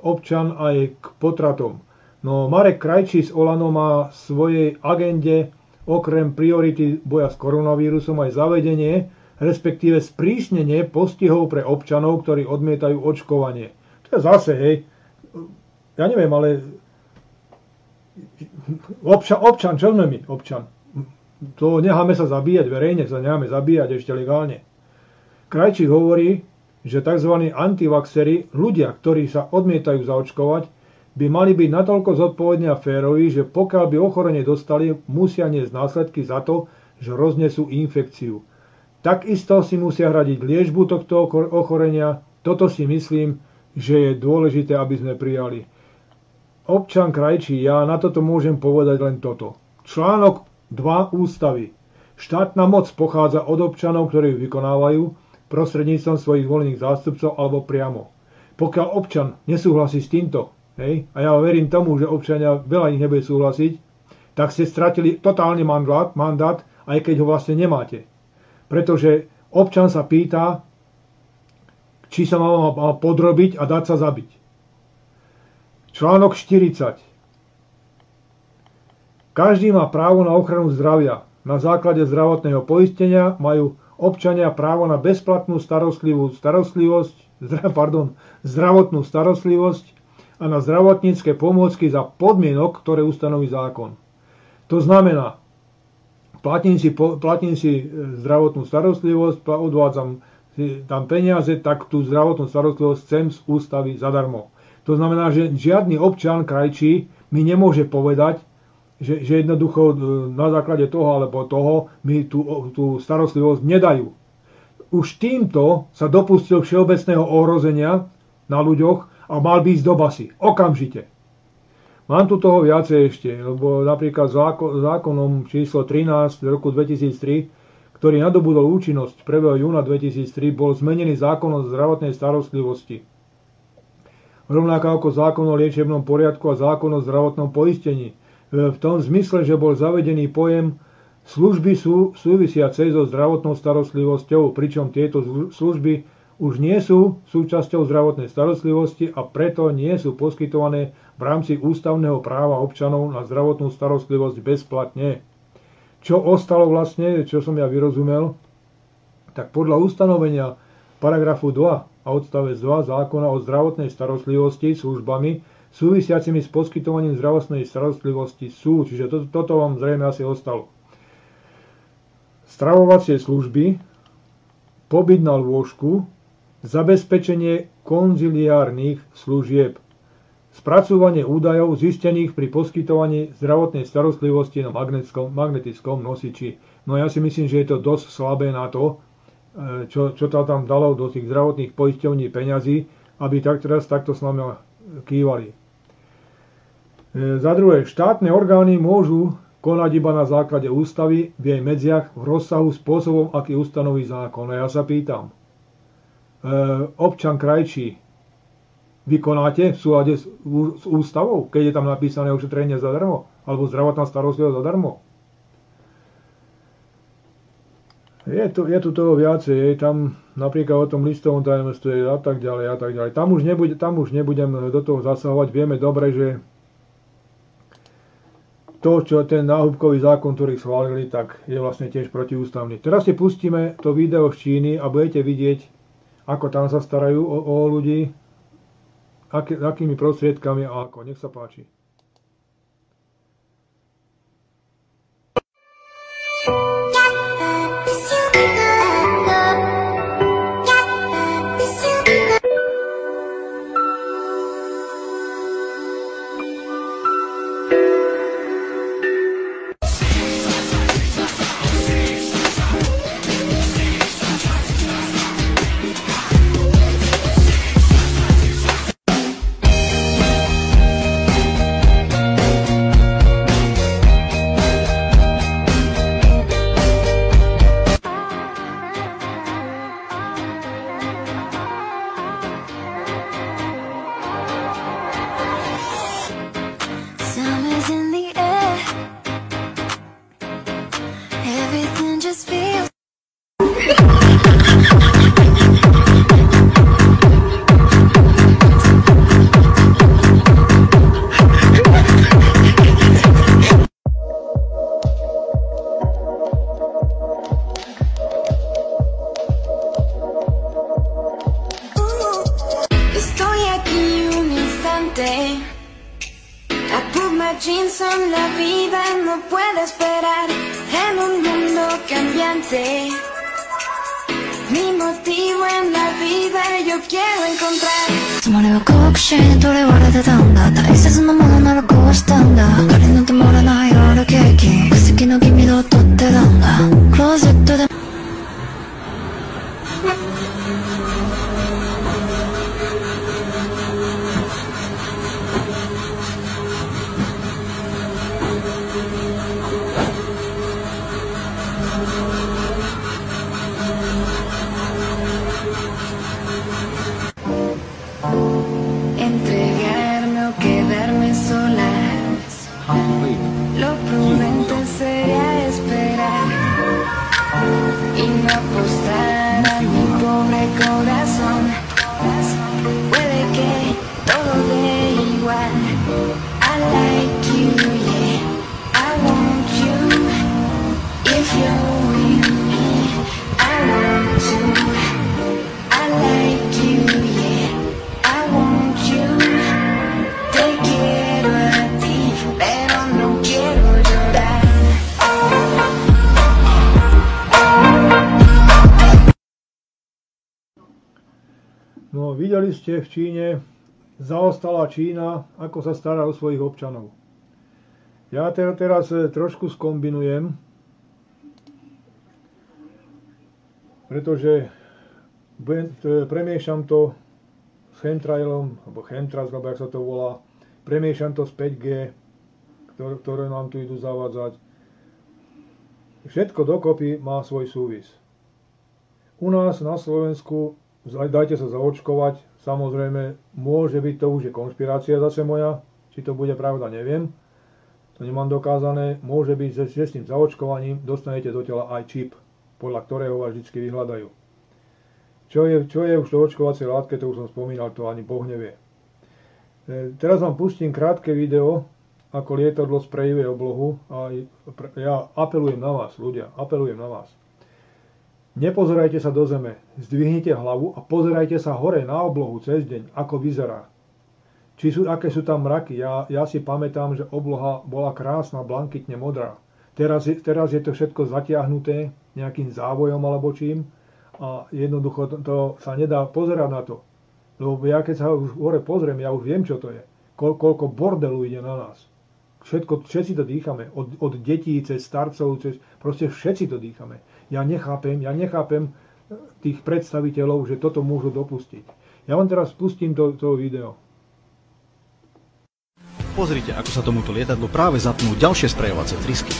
občan aj k potratom. No Marek Krajčí z Olano má v svojej agende okrem priority boja s koronavírusom aj zavedenie, respektíve sprísnenie postihov pre občanov, ktorí odmietajú očkovanie. To je zase, hej, ja neviem, ale občan, občan čo sme my, občan? To necháme sa zabíjať, verejne sa necháme zabíjať ešte legálne. Krajčík hovorí, že tzv. antivaxery, ľudia, ktorí sa odmietajú zaočkovať, by mali byť natoľko zodpovední a féroví, že pokiaľ by ochorenie dostali, musia niesť následky za to, že roznesú infekciu. Takisto si musia hradiť liežbu tohto ochorenia. Toto si myslím, že je dôležité, aby sme prijali. Občan Krajčí, ja na toto môžem povedať len toto. Článok 2 ústavy. Štátna moc pochádza od občanov, ktorí ju vykonávajú, prostredníctvom svojich volených zástupcov alebo priamo. Pokiaľ občan nesúhlasí s týmto, hej, a ja verím tomu, že občania veľa ich nebude súhlasiť, tak ste stratili totálny mandát, aj keď ho vlastne nemáte. Pretože občan sa pýta, či sa má, má podrobiť a dať sa zabiť. Článok 40. Každý má právo na ochranu zdravia. Na základe zdravotného poistenia majú občania právo na bezplatnú starostlivú starostlivosť, [laughs] pardon, zdravotnú starostlivosť a na zdravotnícke pomôcky za podmienok, ktoré ustanoví zákon. To znamená, platím si, platím si e, zdravotnú starostlivosť, odvádzam si tam peniaze, tak tú zdravotnú starostlivosť chcem z ústavy zadarmo. To znamená, že žiadny občan krajčí mi nemôže povedať, že, že jednoducho e, na základe toho alebo toho mi tú, tú starostlivosť nedajú. Už týmto sa dopustil všeobecného ohrozenia na ľuďoch a mal by ísť do basy. Okamžite. Mám tu toho viacej ešte, lebo napríklad zákon, zákonom číslo 13 z roku 2003, ktorý nadobudol účinnosť 1. júna 2003, bol zmenený zákon o zdravotnej starostlivosti. Rovnako ako zákon o liečebnom poriadku a zákon o zdravotnom poistení – E, v tom zmysle, že bol zavedený pojem služby sú súvisiace so zdravotnou starostlivosťou, pričom tieto služby už nie sú súčasťou zdravotnej starostlivosti a preto nie sú poskytované v rámci ústavného práva občanov na zdravotnú starostlivosť bezplatne. Čo ostalo vlastne, čo som ja vyrozumel, tak podľa ustanovenia paragrafu 2 a odstavec 2 zákona o zdravotnej starostlivosti službami súvisiacimi s poskytovaním zdravotnej starostlivosti sú, čiže to, toto vám zrejme asi ostalo. Stravovacie služby, pobyt na lôžku, zabezpečenie konziliárnych služieb, spracovanie údajov zistených pri poskytovaní zdravotnej starostlivosti na magnetickom, magnetickom nosiči. No ja si myslím, že je to dosť slabé na to, e, čo, čo to tam dalo do tých zdravotných poisťovní peňazí, aby tak teraz takto s nami kývali. E, za druhé, štátne orgány môžu konať iba na základe ústavy v jej medziach v rozsahu spôsobom, aký ustanoví zákon. A ja sa pýtam, e, občan krajčí, vykonáte v súlade s, ústavou, keď je tam napísané ošetrenie zadarmo, alebo zdravotná starostlivosť zadarmo? Je tu, je tu toho viacej, je tam napríklad o tom listovom tajomstve a tak ďalej a tak ďalej. Tam už, nebude, tam už nebudem do toho zasahovať, vieme dobre, že to, čo ten náhubkový zákon, ktorý schválili, tak je vlastne tiež protiústavný. Teraz si pustíme to video z Číny a budete vidieť, ako tam sa starajú o, o ľudí, aký, akými prostriedkami a ako. Nech sa páči. Ste v Číne, zaostala Čína, ako sa stará o svojich občanov. Ja teraz e, trošku skombinujem, pretože premiešam to s chemtrailom, alebo chemtras, alebo jak sa to volá, premiešam to s 5G, ktoré, ktoré nám tu idú zavádzať. Všetko dokopy má svoj súvis. U nás na Slovensku dajte sa zaočkovať. Samozrejme, môže byť to už je konšpirácia zase moja, či to bude pravda, neviem. To nemám dokázané. Môže byť, že, že s tým zaočkovaním dostanete do tela aj čip, podľa ktorého vás vždy vyhľadajú. Čo je, čo je už to očkovacie látke, to už som spomínal, to ani Boh nevie. E, teraz vám pustím krátke video, ako lietadlo sprejuje oblohu a ja apelujem na vás, ľudia, apelujem na vás. Nepozerajte sa do zeme, zdvihnite hlavu a pozerajte sa hore na oblohu cez deň, ako vyzerá. Či sú, aké sú tam mraky. Ja, ja si pamätám, že obloha bola krásna, blankitne modrá. Teraz je, teraz je to všetko zatiahnuté nejakým závojom alebo čím a jednoducho to, to sa nedá pozerať na to. Lebo ja keď sa už hore pozriem, ja už viem, čo to je. Ko, koľko bordelu ide na nás. Všetko, všetci to dýchame. Od, od detí cez starcov, cez, proste všetci to dýchame ja nechápem, ja nechápem eh, tých predstaviteľov, že toto môžu dopustiť. Ja vám teraz pustím to, to video. Pozrite, ako sa tomuto lietadlu práve zapnú ďalšie sprejovacie trysky.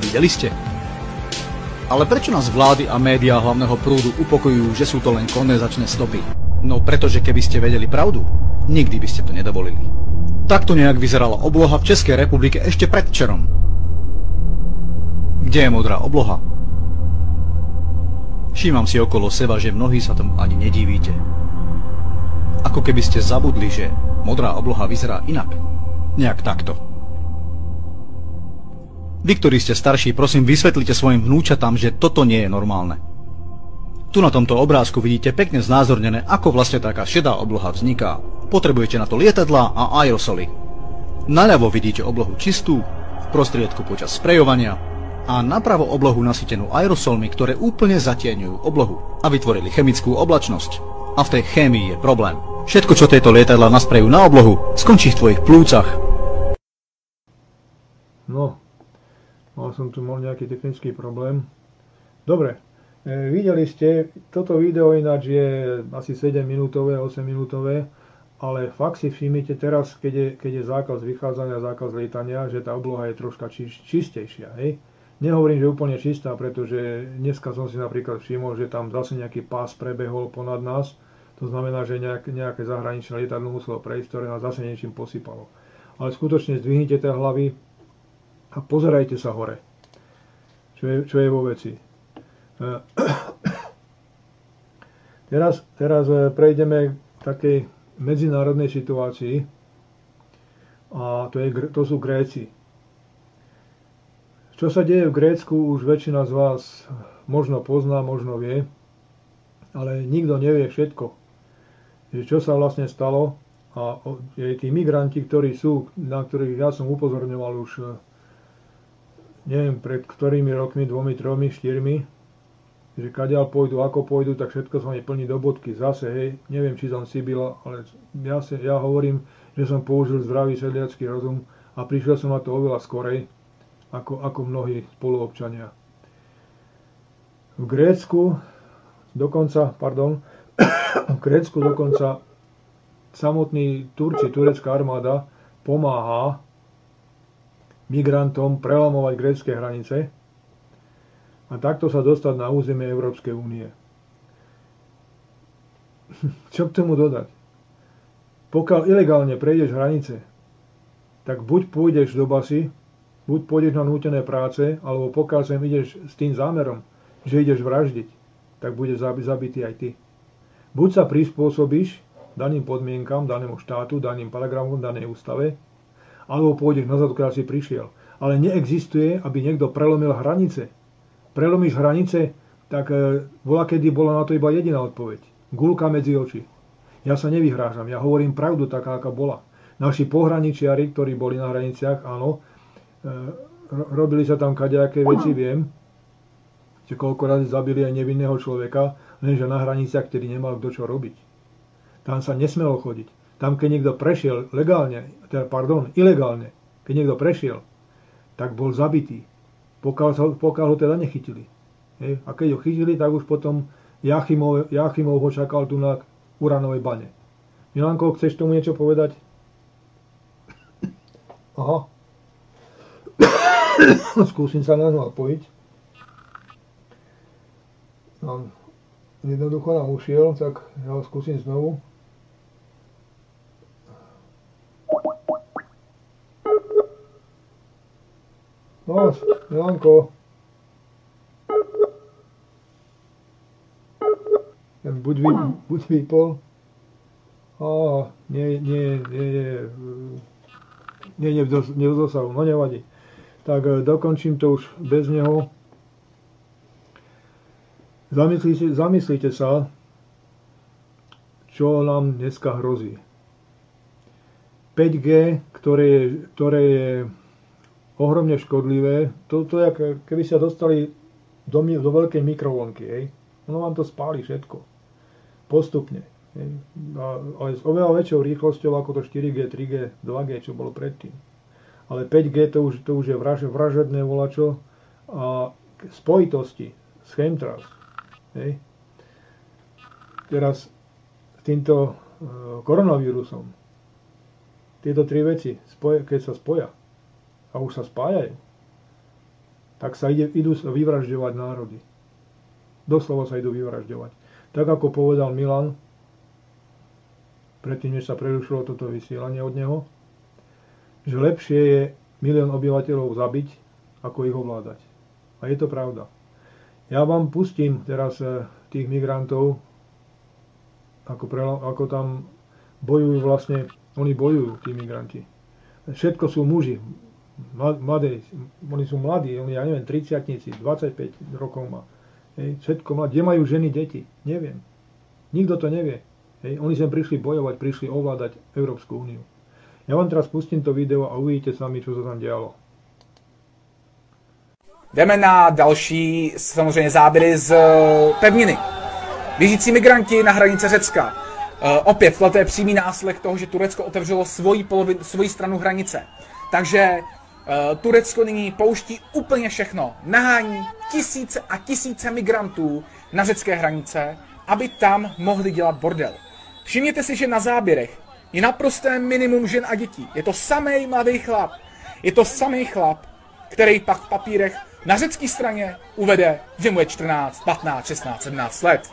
Videli ste? Ale prečo nás vlády a médiá hlavného prúdu upokojujú, že sú to len kondenzačné stopy? No pretože keby ste vedeli pravdu, nikdy by ste to nedovolili. Takto nejak vyzerala obloha v Českej republike ešte predčerom. Kde je modrá obloha? Všímam si okolo seba, že mnohí sa tomu ani nedivíte. Ako keby ste zabudli, že modrá obloha vyzerá inak. Nejak takto. Vy, ktorí ste starší, prosím, vysvetlite svojim vnúčatám, že toto nie je normálne. Tu na tomto obrázku vidíte pekne znázornené, ako vlastne taká šedá obloha vzniká. Potrebujete na to lietadla a aerosoly. Naľavo vidíte oblohu čistú, v prostriedku počas sprejovania a napravo oblohu nasytenú aerosolmi, ktoré úplne zatieňujú oblohu a vytvorili chemickú oblačnosť. A v tej chémii je problém. Všetko, čo tieto lietadla nasprejú na oblohu, skončí v tvojich plúcach. No, mal som tu mal nejaký technický problém. Dobre, e, videli ste, toto video ináč je asi 7 minútové, 8 minútové, ale fakt si všimnite teraz, keď je, keď je zákaz vychádzania, zákaz lietania, že tá obloha je troška či, čistejšia, hej? Nehovorím, že úplne čistá, pretože dneska som si napríklad všimol, že tam zase nejaký pás prebehol ponad nás. To znamená, že nejak, nejaké zahraničné lietadlo muselo prejsť, ktoré nás zase niečím posypalo. Ale skutočne zdvihnite tie hlavy a pozerajte sa hore, čo je, čo je vo veci. [coughs] Teraz, teraz eh, prejdeme k takej medzinárodnej situácii a to, je, to sú Gréci. Čo sa deje v Grécku, už väčšina z vás možno pozná, možno vie, ale nikto nevie všetko. Čo sa vlastne stalo a tí migranti, ktorí sú, na ktorých ja som upozorňoval už e, neviem pred ktorými rokmi, dvomi, tromi, štyrmi, že kadiaľ pôjdu, ako pôjdu, tak všetko sa mi plní do bodky. Zase, hej, neviem, či som Sibila, ale ja, si, ja hovorím, že som použil zdravý sedliacký rozum a prišiel som na to oveľa skorej, ako, ako mnohí spoluobčania. V Grécku dokonca, pardon, [coughs] v Grécku dokonca samotní Turci, turecká armáda pomáha migrantom prelamovať grécké hranice a takto sa dostať na územie Európskej únie. [laughs] Čo k tomu dodať? Pokiaľ ilegálne prejdeš hranice, tak buď pôjdeš do basy, Buď pôjdeš na nútené práce, alebo pokiaľ sem ideš s tým zámerom, že ideš vraždiť, tak budeš zabitý aj ty. Buď sa prispôsobíš daným podmienkam, danému štátu, daným paragrafom, danej ústave, alebo pôjdeš nazad, keď si prišiel. Ale neexistuje, aby niekto prelomil hranice. Prelomíš hranice, tak e, bola, kedy bola na to iba jediná odpoveď. Gulka medzi oči. Ja sa nevyhrážam, ja hovorím pravdu taká, aká bola. Naši pohraničiari, ktorí boli na hraniciach, áno, e, robili sa tam kadejaké veci, viem, že koľko razy zabili aj nevinného človeka, lenže na hraniciach, ktorý nemal kto čo robiť. Tam sa nesmelo chodiť. Tam, keď niekto prešiel legálne, teda, pardon, ilegálne, keď niekto prešiel, tak bol zabitý, pokiaľ, pokiaľ ho teda nechytili. Hej. A keď ho chytili, tak už potom Jachimov, Jachimov ho čakal tu na uranovej bane. Milanko, chceš tomu niečo povedať? Aha. Skúsim sa na ňo napojiť. No, jednoducho nám ušiel, tak ja ho skúsim znovu. No, Milanko. Buď, vy, buď vypol. Á, nie, nie, nie, nie, nie, nie, nie v dosahu, no nevadí. Tak e, dokončím to už bez neho. Zamyslite, zamyslite sa, čo nám dneska hrozí. 5G, ktoré je, ktoré je ohromne škodlivé. To, to je, keby sa dostali do, do veľkej mikrovlnky, hej. Ono vám to spáli všetko. Postupne. Hej. A, ale s oveľa väčšou rýchlosťou ako to 4G, 3G, 2G, čo bolo predtým. Ale 5G to už, to už je vraž, vražedné volačo a spojitosti s chemtrails. Hej. Teraz s týmto e, koronavírusom tieto tri veci, spoje, keď sa spoja, a už sa spájajú, tak sa ide, idú vyvražďovať národy. Doslova sa idú vyvražďovať. Tak ako povedal Milan, predtým, než sa prerušilo toto vysielanie od neho, že lepšie je milión obyvateľov zabiť, ako ich ovládať. A je to pravda. Ja vám pustím teraz eh, tých migrantov, ako, pre, ako tam bojujú vlastne, oni bojujú, tí migranti. Všetko sú muži, mladé, oni sú mladí, oni, ja neviem, 30 25 rokov má. Hej, všetko má. Kde majú ženy, deti? Neviem. Nikto to nevie. Hej, oni sem prišli bojovať, prišli ovládať Európsku úniu. Ja vám teraz pustím to video a uvidíte sami, čo sa tam dialo. Jdeme na další samozřejmě záběry z pevniny. Běžící migranti na hranice Řecka. Uh, opět, to je přímý následek toho, že Turecko otevřelo svoji, polovin, svoji stranu hranice. Takže Eh, Turecko nyní pouští úplně všechno. Nahání tisíce a tisíce migrantů na řecké hranice, aby tam mohli dělat bordel. Všimněte si, že na záběrech je naprosté minimum žen a dětí. Je to samý mladý chlap. Je to samý chlap, který pak v papírech na řecké straně uvede, že mu je 14, 15, 16, 17 let.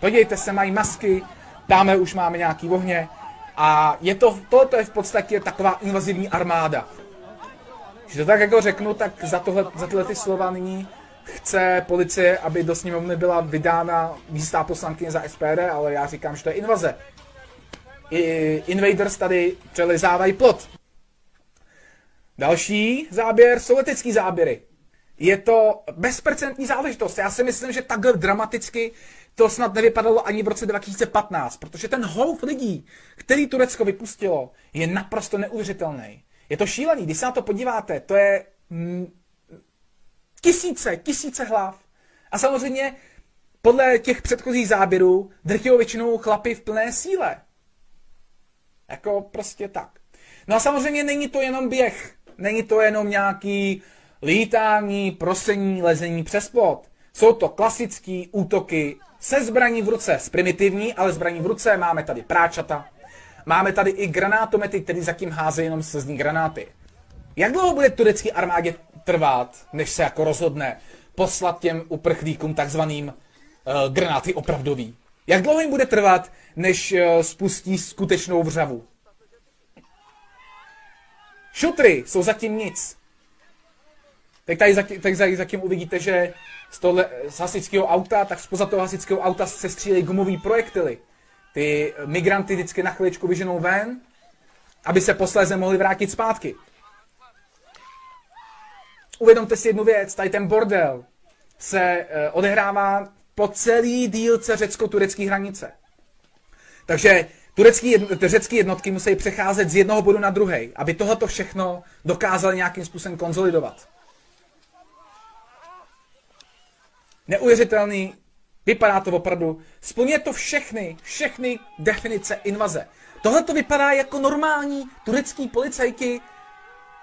Podívejte se, mají masky, tamhle už máme nějaký ohně a je to, tohle je v podstatě taková invazivní armáda. Že to tak jako řeknu, tak za, tohle, za tyhle ty slova nyní chce policie, aby do sněmovny byla vydána jistá poslankyně za SPD, ale já říkám, že to je invaze. Invaders tady přelizávají plot. Další záběr jsou letecký záběry. Je to bezprecedentní záležitost. Já si myslím, že takhle dramaticky to snad nevypadalo ani v roce 2015, protože ten holf lidí, který Turecko vypustilo, je naprosto neuvěřitelný. Je to šílený, když se na to podíváte, to je mm, tisíce, tisíce hlav. A samozřejmě podle těch předchozích záběrů drtivou většinou chlapy v plné síle. Jako prostě tak. No a samozřejmě není to jenom běh. Není to jenom nějaký lítání, prosení, lezení přes plot. Jsou to klasické útoky se zbraní v ruce, s primitivní, ale zbraní v ruce. Máme tady práčata, Máme tady i granátomety, které zatím házejí jenom slzní granáty. Jak dlouho bude turecký armádě trvat, než se jako rozhodne poslat těm uprchlíkům takzvaným uh, granáty opravdový? Jak dlouho jim bude trvat, než uh, spustí skutečnou vřavu? Šutry jsou zatím nic. Tak tady zatím, tak zatím uvidíte, že z, tohle, z hasičského auta, tak z toho hasičského auta se střílejí gumový projektily ty migranty vždycky na chviličku vyženou ven, aby se posléze mohli vrátit zpátky. uvědomte si jednu věc, tady ten bordel se odehrává po celý dílce řecko-turecké hranice. Takže turecký, řecké jednotky musí přecházet z jednoho bodu na druhý, aby tohoto všechno dokázali nějakým způsobem konzolidovat. Neuvěřitelný, vypadá to opravdu, splňuje to všechny, všechny definice invaze. Tohle to vypadá jako normální turecký policajti,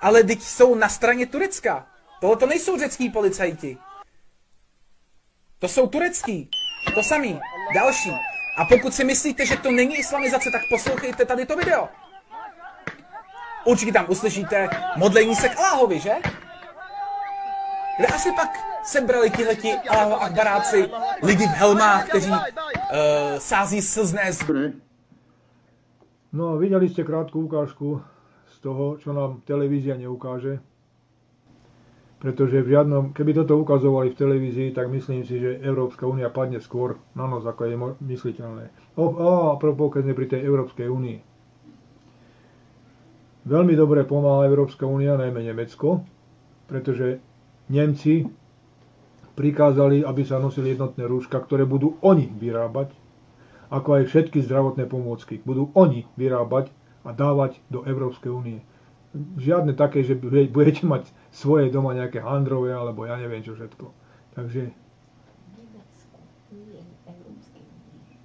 ale teď jsou na straně Turecka. Tohle to nejsou řecký policajti. To jsou turecký. To samý. Další. A pokud si myslíte, že to není islamizace, tak poslouchejte tady to video. Určitě tam uslyšíte modlení se k Aláhovi, že? Kde asi pak sebrali tihleti Aláho Akbaráci lidi v helmách, kteří uh, sází slzné z... No, videli ste krátku ukážku z toho, čo nám televízia neukáže pretože v žiadnom, keby toto ukazovali v televízii, tak myslím si, že Európska únia padne skôr na nos, ako je mysliteľné. O, o a sme pri tej Európskej únii. Veľmi dobre pomáha Európska únia, najmä Nemecko, pretože Nemci prikázali, aby sa nosili jednotné rúška, ktoré budú oni vyrábať, ako aj všetky zdravotné pomôcky. Budú oni vyrábať a dávať do Európskej únie žiadne také, že budete mať svoje doma nejaké handrové, alebo ja neviem čo všetko. Takže...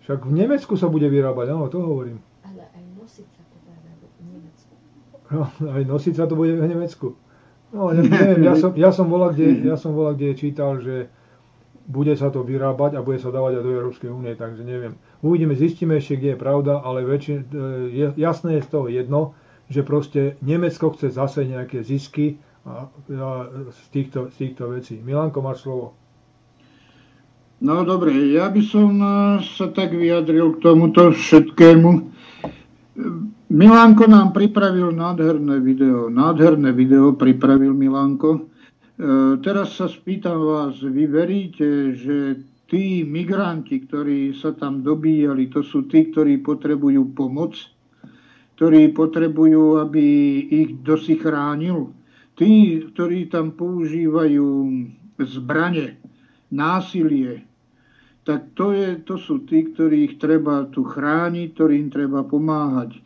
Však v Nemecku sa bude vyrábať, áno, to hovorím. Ale aj nosiť sa to bude v Nemecku. No, aj nosiť sa to bude v Nemecku. No, neviem, ja som, ja som bola, kde, ja som bola, kde čítal, že bude sa to vyrábať a bude sa dávať aj do Európskej únie, takže neviem. Uvidíme, zistíme ešte, kde je pravda, ale väčšin, je, jasné je z toho jedno, že proste Nemecko chce zase nejaké zisky a, a z, týchto, z týchto vecí. Milanko, máš slovo. No dobre, ja by som e, sa tak vyjadril k tomuto všetkému. Milanko nám pripravil nádherné video. Nádherné video pripravil Milanko. E, teraz sa spýtam vás, vy veríte, že tí migranti, ktorí sa tam dobíjali, to sú tí, ktorí potrebujú pomoc? Ktorí potrebujú, aby ich dosi chránil. Tí, ktorí tam používajú zbranie, násilie, tak to, je, to sú tí, ktorých treba tu chrániť, ktorým treba pomáhať. E,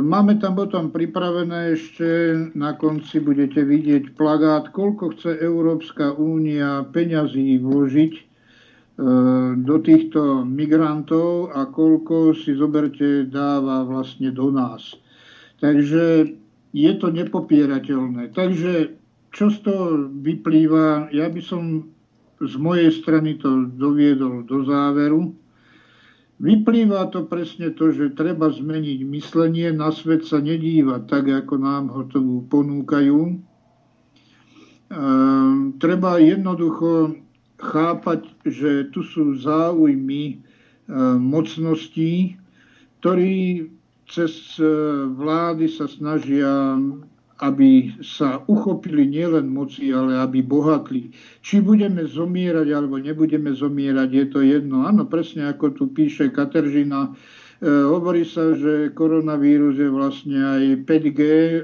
máme tam potom pripravené ešte, na konci budete vidieť plagát, koľko chce Európska únia peňazí vložiť do týchto migrantov a koľko si zoberte dáva vlastne do nás. Takže je to nepopierateľné. Takže čo z toho vyplýva, ja by som z mojej strany to doviedol do záveru. Vyplýva to presne to, že treba zmeniť myslenie, na svet sa nedívať tak, ako nám ho tu ponúkajú. E, treba jednoducho chápať, že tu sú záujmy e, mocností, ktorí cez e, vlády sa snažia, aby sa uchopili nielen moci, ale aby bohatli. Či budeme zomierať alebo nebudeme zomierať, je to jedno. Áno, presne ako tu píše Kateržina, e, hovorí sa, že koronavírus je vlastne aj 5G,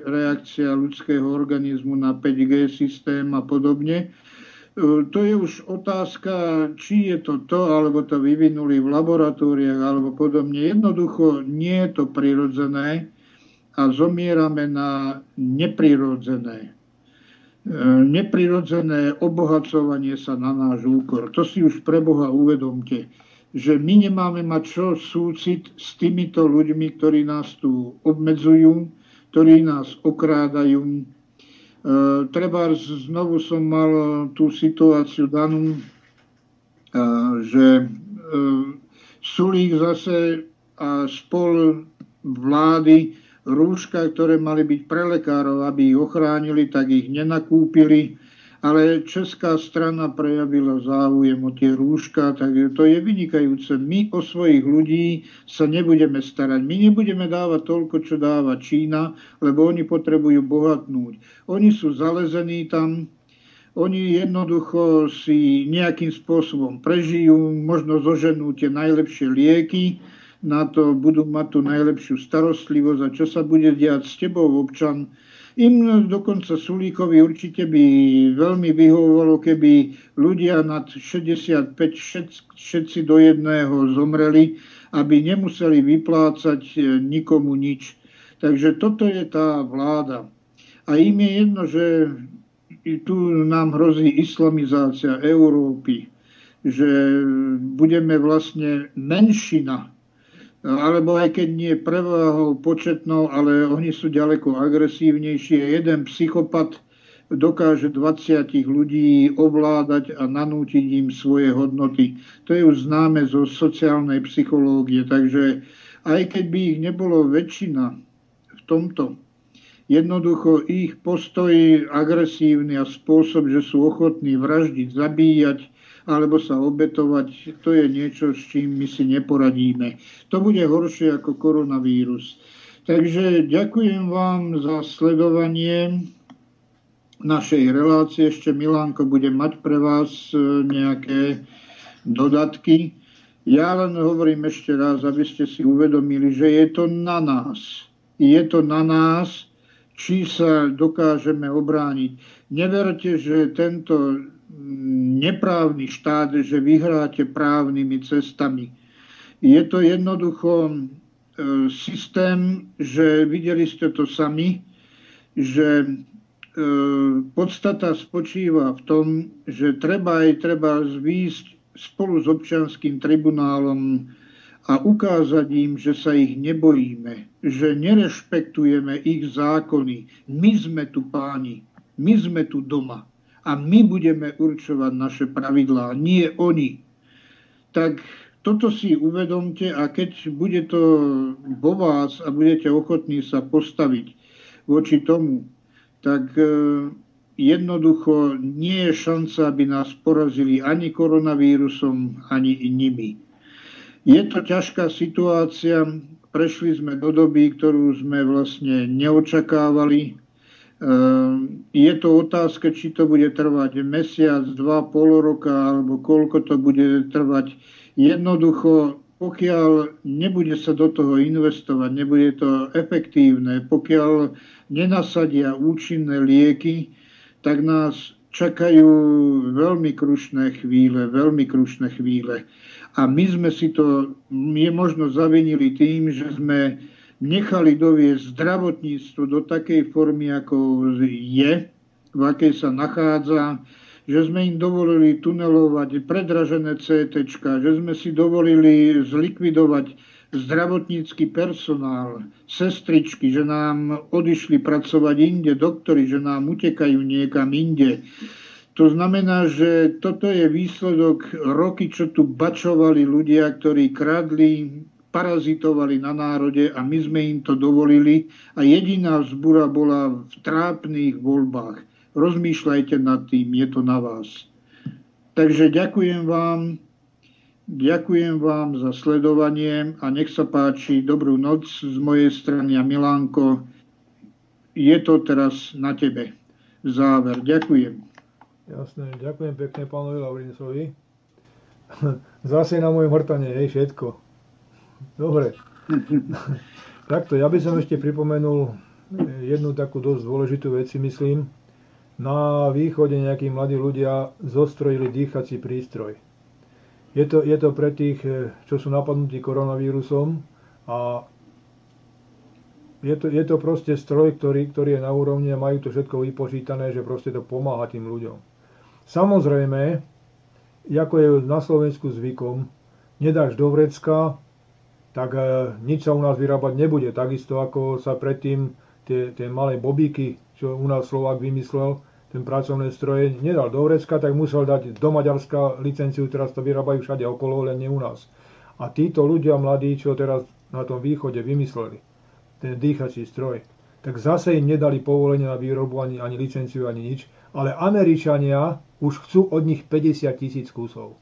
reakcia ľudského organizmu na 5G systém a podobne. E, to je už otázka, či je to to, alebo to vyvinuli v laboratóriách, alebo podobne. Jednoducho nie je to prirodzené a zomierame na neprirodzené. E, neprirodzené obohacovanie sa na náš úkor. To si už pre Boha uvedomte, že my nemáme mať čo súcit s týmito ľuďmi, ktorí nás tu obmedzujú, ktorí nás okrádajú, treba znovu som mal tú situáciu danú, e, že e, Sulík zase a spol vlády rúška, ktoré mali byť pre lekárov, aby ich ochránili, tak ich nenakúpili ale česká strana prejavila záujem o tie rúška, tak to je vynikajúce. My o svojich ľudí sa nebudeme starať. My nebudeme dávať toľko, čo dáva Čína, lebo oni potrebujú bohatnúť. Oni sú zalezení tam, oni jednoducho si nejakým spôsobom prežijú, možno zoženú tie najlepšie lieky, na to budú mať tú najlepšiu starostlivosť a čo sa bude diať s tebou, občan, Im dokonca Sulíkovi určite by veľmi vyhovovalo, keby ľudia nad 65 všetci do jedného zomreli, aby nemuseli vyplácať e, nikomu nič. Takže toto je tá vláda. A im je jedno, že tu nám hrozí islamizácia Európy, že budeme vlastne menšina, alebo aj keď nie prevahou početnou, ale oni sú ďaleko agresívnejšie. Jeden psychopat dokáže 20 ľudí ovládať a nanútiť im svoje hodnoty. To je už známe zo sociálnej psychológie. Takže aj keď by ich nebolo väčšina v tomto, Jednoducho ich postoj agresívny a spôsob, že sú ochotní vraždiť, zabíjať alebo sa obetovať, to je niečo, s čím my si neporadíme. To bude horšie ako koronavírus. Takže ďakujem vám za sledovanie našej relácie. Ešte Milánko bude mať pre vás e, nejaké dodatky. Ja len hovorím ešte raz, aby ste si uvedomili, že je to na nás. Je to na nás, či sa dokážeme obrániť. Neverte, že tento neprávny štát, že vyhráte právnymi cestami. Je to jednoducho e, systém, že videli ste to sami, že e, podstata spočíva v tom, že treba aj treba zvýsť spolu s občanským tribunálom a ukázať im, že sa ich nebojíme, že nerešpektujeme ich zákony. My sme tu páni, my sme tu doma a my budeme určovať naše pravidlá, nie oni. Tak toto si uvedomte a keď bude to vo vás a budete ochotní sa postaviť voči tomu, tak e, jednoducho nie je šanca, aby nás porazili ani koronavírusom, ani nimi. Je to ťažká situácia, prešli sme do doby, ktorú sme vlastne neočakávali. Ehm, je to otázka, či to bude trvať mesiac, dva, pol roka, alebo koľko to bude trvať. Jednoducho, pokiaľ nebude sa do toho investovať, nebude to efektívne, pokiaľ nenasadia účinné lieky, tak nás čakajú veľmi krušné chvíle, veľmi krušné chvíle. A my sme si to, je možno zavinili tým, že sme nechali doviesť zdravotníctvo do takej formy, ako je, v akej sa nachádza, že sme im dovolili tunelovať predražené CT, že sme si dovolili zlikvidovať zdravotnícky personál, sestričky, že nám odišli pracovať inde, doktory, že nám utekajú niekam inde. To znamená, že toto je výsledok roky, čo tu bačovali ľudia, ktorí kradli, parazitovali na národe a my sme im to dovolili a jediná vzbura bola v trápnych voľbách. Rozmýšľajte nad tým, je to na vás. Takže ďakujem vám, ďakujem vám za sledovanie a nech sa páči, dobrú noc z mojej strany a Milánko, je to teraz na tebe. Záver. Ďakujem. Jasné, ďakujem pekne pánovi Laurincovi. [laughs] Zase na mojom hrtane, hej, všetko. Dobre. [laughs] Takto, ja by som ešte pripomenul jednu takú dosť dôležitú vec, myslím. Na východe nejakí mladí ľudia zostrojili dýchací prístroj. Je to, je to pre tých, čo sú napadnutí koronavírusom a je to, je to proste stroj, ktorý, ktorý je na úrovni a majú to všetko vypočítané, že proste to pomáha tým ľuďom. Samozrejme, ako je na Slovensku zvykom, nedáš do vrecka, tak e, nič sa u nás vyrábať nebude. Takisto ako sa predtým tie, tie malé bobíky, čo u nás Slovák vymyslel, ten pracovné stroje, nedal do vrecka, tak musel dať do Maďarska licenciu, teraz to vyrábajú všade okolo, len nie u nás. A títo ľudia mladí, čo teraz na tom východe vymysleli, ten dýchací stroj, tak zase im nedali povolenie na výrobu, ani, ani licenciu, ani nič, ale Američania už chcú od nich 50 tisíc kusov.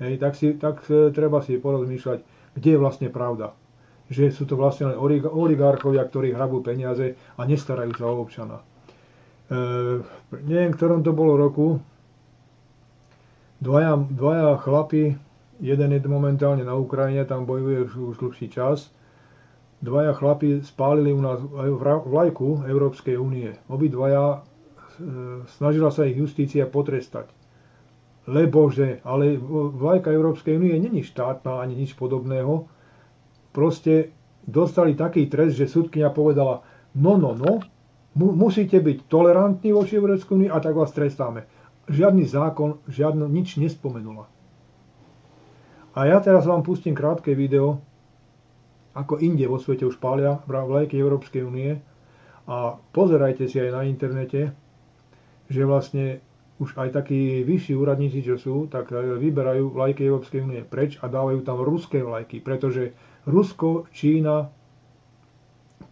Hej, tak, si, tak e, treba si porozmýšľať, kde je vlastne pravda. Že sú to vlastne len oligarchovia, ktorí hrabú peniaze a nestarajú sa o občana. E, neviem, ktorom to bolo roku. Dvaja, dvaja chlapi, jeden je momentálne na Ukrajine, tam bojuje už, už dlhší čas. dvaja chlapi spálili u nás vlajku Európskej únie. Obidvaja e, snažila sa ich justícia potrestať. Lebože, ale vlajka Európskej únie není štátna ani nič podobného. Proste dostali taký trest, že súdkynia povedala, no, no, no, musíte byť tolerantní voči Európskej únii a tak vás trestáme. Žiadny zákon, žiadno, nič nespomenula. A ja teraz vám pustím krátke video, ako inde vo svete už pália vlajky Európskej únie. A pozerajte si aj na internete, že vlastne už aj takí vyšší úradníci, čo sú, tak e, vyberajú vlajky Európskej únie preč a dávajú tam ruské vlajky, pretože Rusko, Čína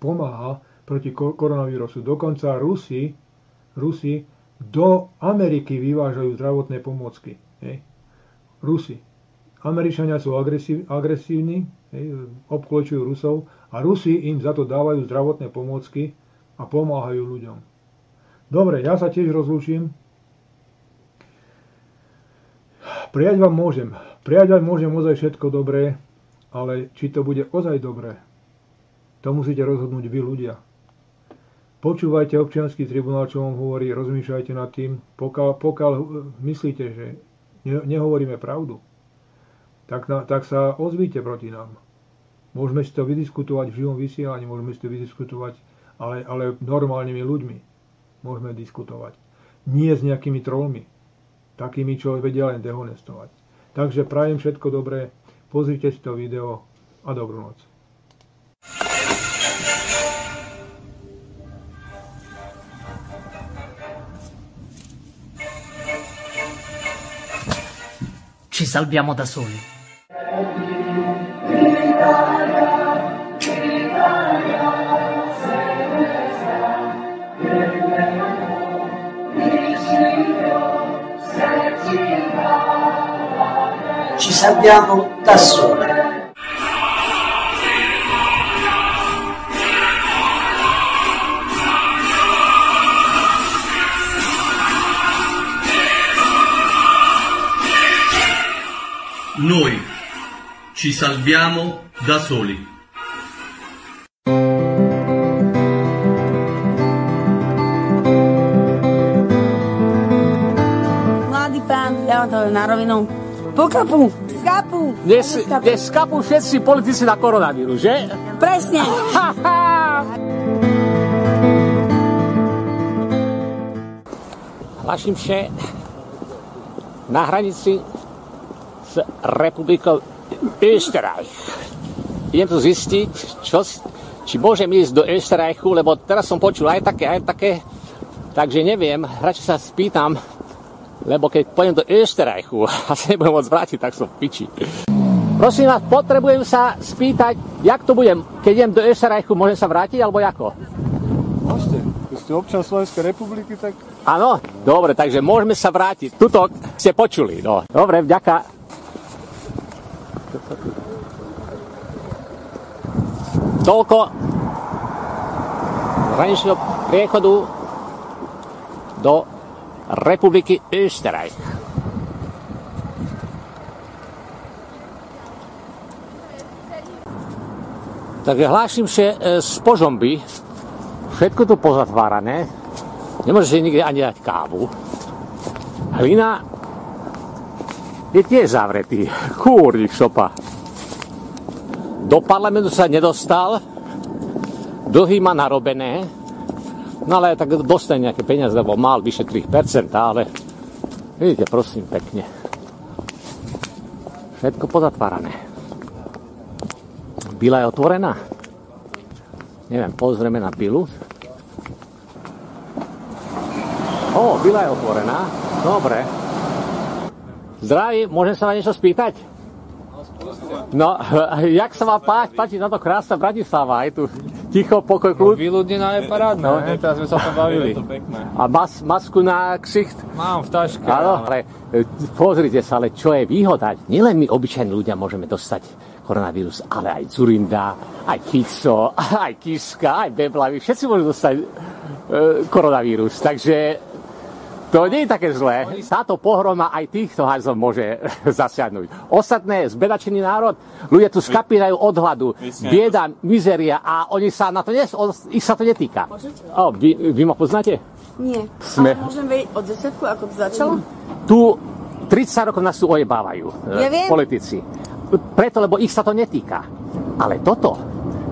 pomáha proti koronavírusu. Dokonca Rusi, Rusi do Ameriky vyvážajú zdravotné pomôcky. Hej. Rusi. Američania sú agresív, agresívni, obkločujú Rusov a Rusi im za to dávajú zdravotné pomôcky a pomáhajú ľuďom. Dobre, ja sa tiež rozlúčim. Prijať vám môžem. Prijať vám môžem ozaj všetko dobré, ale či to bude ozaj dobré, to musíte rozhodnúť vy ľudia. Počúvajte občianský tribunál, čo vám hovorí, rozmýšľajte nad tým, pokiaľ, pokiaľ myslíte, že nehovoríme pravdu, tak, na, tak sa ozvíte proti nám. Môžeme si to vydiskutovať v živom vysielaní, môžeme si to vydiskutovať, ale, ale normálnymi ľuďmi môžeme diskutovať. Nie s nejakými trolmi, takými, čo vedia len dehonestovať. Takže prajem všetko dobré, pozrite si to video a dobrú noc. Ci salviamo da soli. Salviamo da soli. Noi ci salviamo da soli. Mladý pán, to na rovinu. Pokapu, skapu. Dnes, dnes skapú všetci politici na koronavírus, že? Presne. Hlášim vše na hranici s republikou Österreich. Idem tu zistiť, čo, či môžem ísť do Österreichu, lebo teraz som počul aj také, aj také, takže neviem, radšej sa spýtam, lebo keď pôjdem do Österreichu a [laughs] sa nebudem môcť vrátiť, tak som v piči. Prosím vás, potrebujem sa spýtať, jak to budem, keď idem do Österreichu, môžem sa vrátiť, alebo ako? Môžete, keď ste občan Slovenskej republiky, tak... Áno, dobre, takže môžeme sa vrátiť. Tuto ste počuli, no. Dobre, vďaka. Toľko hraničného priechodu do republiky Österreich. Takže hlášim sa e, z Požomby, všetko tu pozatvárané, si nikde ani dať kávu. Hlina je tiež zavretý. Kúrnik šopa. Do parlamentu sa nedostal, dlhy má narobené, no ale tak dostane nejaké peniaze, lebo mal vyše 3%, ale vidíte, prosím, pekne. Všetko pozatvárané. Bila je otvorená? Neviem, pozrieme na pilu. O, byla je otvorená. Dobre. Zdraví, môžem sa na niečo spýtať? No, [laughs] jak sa vám páči, páči na to krásna Bratislava, je tu ticho, pokoj, kľud. No, vyľudnená je parádna, no. ne? teraz sme sa tam [laughs] bavili. A mas, masku na ksicht? Mám v taške. Áno, ale e, pozrite sa, ale čo je výhoda? Nielen my, obyčajní ľudia, môžeme dostať koronavírus, ale aj Zurinda, aj Fico, [laughs] aj Kiska, aj Beblavy, všetci môžu dostať e, koronavírus. Takže To nie je také zlé. Táto pohroma aj týchto hajzov môže [laughs] zasiahnuť. Ostatné, zbedačený národ, ľudia tu skapínajú od hladu. Bieda, mizeria a oni sa na to, nes, ich sa to netýka. O, vy, vy ma poznáte? Nie. Sme- Ale môžem vedieť od začiatku, ako to začalo? Tu 30 rokov nás tu ojebávajú. e, Ja viem. Politici. Preto, lebo ich sa to netýka. Ale toto,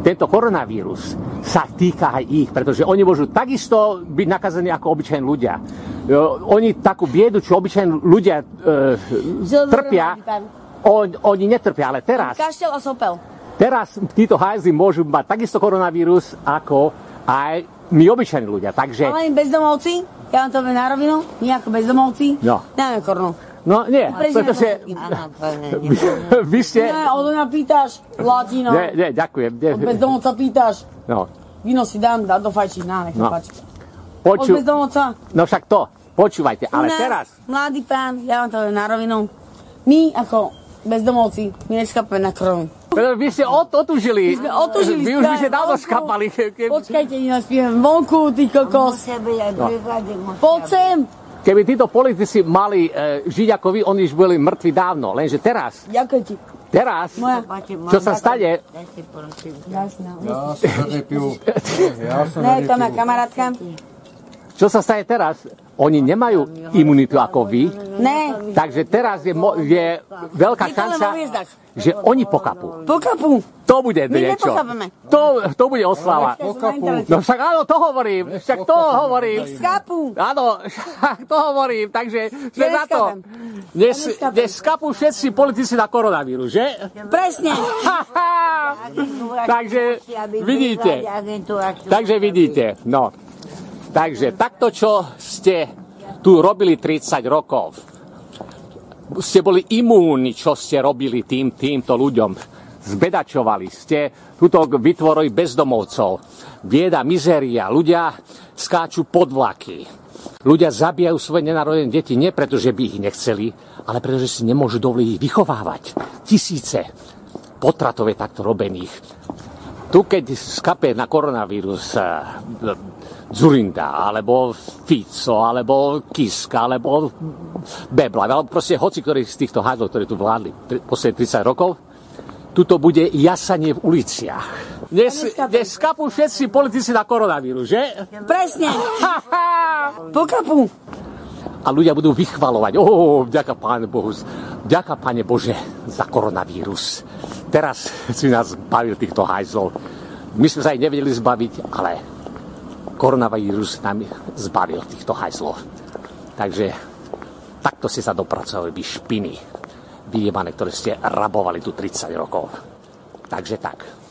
tento koronavírus sa týka aj ich, pretože oni môžu takisto byť nakazení ako obyčajní ľudia. Oni takú biedu, čo obyčajní ľudia e, trpia, on, oni netrpia, ale teraz, Kaštel a sopel. teraz títo hajzli môžu mať takisto koronavírus ako aj my obyčajní ľudia. Takže, Ale bezdomovci, ja vám to poviem na rovinu, my ako bezdomovci, no, dáme korunu. No nie, Prežijeme pretože [laughs] vy, vy ste... Nie, od mňa pýtaš, latino. Nie, nie, ďakujem. Nie, Od bezdomovca pýtaš, no, víno si dám, dá do fajči, na, nech No. páči. poču, Od bezdomovca. no však to, počúvajte, ale nás, teraz, Mladý pán, ja vám to na rovinu, my ako bezdomovci, my neschapeme na pretože vy ste od, otužili. My sme otužili. Vy už by ste dávno ke- Počkajte, my nás pijeme vonku, ty kokos. No. Poď sem. Keby títo politici mali e, žiť ako vy, oni už boli mŕtvi dávno. Lenže teraz, Ďakujem ti. teraz, Moja. čo sa stane. Ja som. Ja som Ne, to má kamarátka. čo sa stane teraz, oni nemajú imunitu ako vy, Ne, takže teraz je, mo- je veľká šanca. Že oni pokapú. Pokapú. To bude My niečo. To, to bude oslava. Pokapú. No však áno, to hovorím. Však to hovorím. Skapu. Áno, však to hovorím. Takže sme za to. Dnes, dnes skapú všetci politici na koronavírus, že? Presne. Takže vidíte. Takže vidíte. No. Takže takto, čo ste tu robili 30 rokov, ste boli imúni, čo ste robili tým, týmto ľuďom. Zbedačovali ste, tuto vytvorili bezdomovcov. Bieda, mizéria, ľudia skáču pod vlaky. Ľudia zabíjajú svoje nenarodené deti nie preto, že by ich nechceli, ale preto, že si nemôžu dovoliť ich vychovávať. Tisíce potratov je takto robených. Tu, keď skape na koronavírus eh, Zurinda, alebo Fico, alebo Kiska, alebo Bebla, alebo proste hoci ktorý z týchto hádov, ktorí tu vládli posledných 30 rokov, tuto bude jasanie v uliciach. Dnes, dnes skapú všetci politici na koronavírus, že? Presne. [laughs] Pokapú. A ľudia budú vychvalovať. Ó, vďaka Páne Bohu, vďaka Páne Bože za koronavírus. Teraz si nás zbavil týchto hajzlov. My sme sa aj nevedeli zbaviť, ale koronavírus nám zbavil týchto hajzlov. Takže takto ste sa dopracovali vy špiny vyjebané, ktoré ste rabovali tu 30 rokov. Takže tak.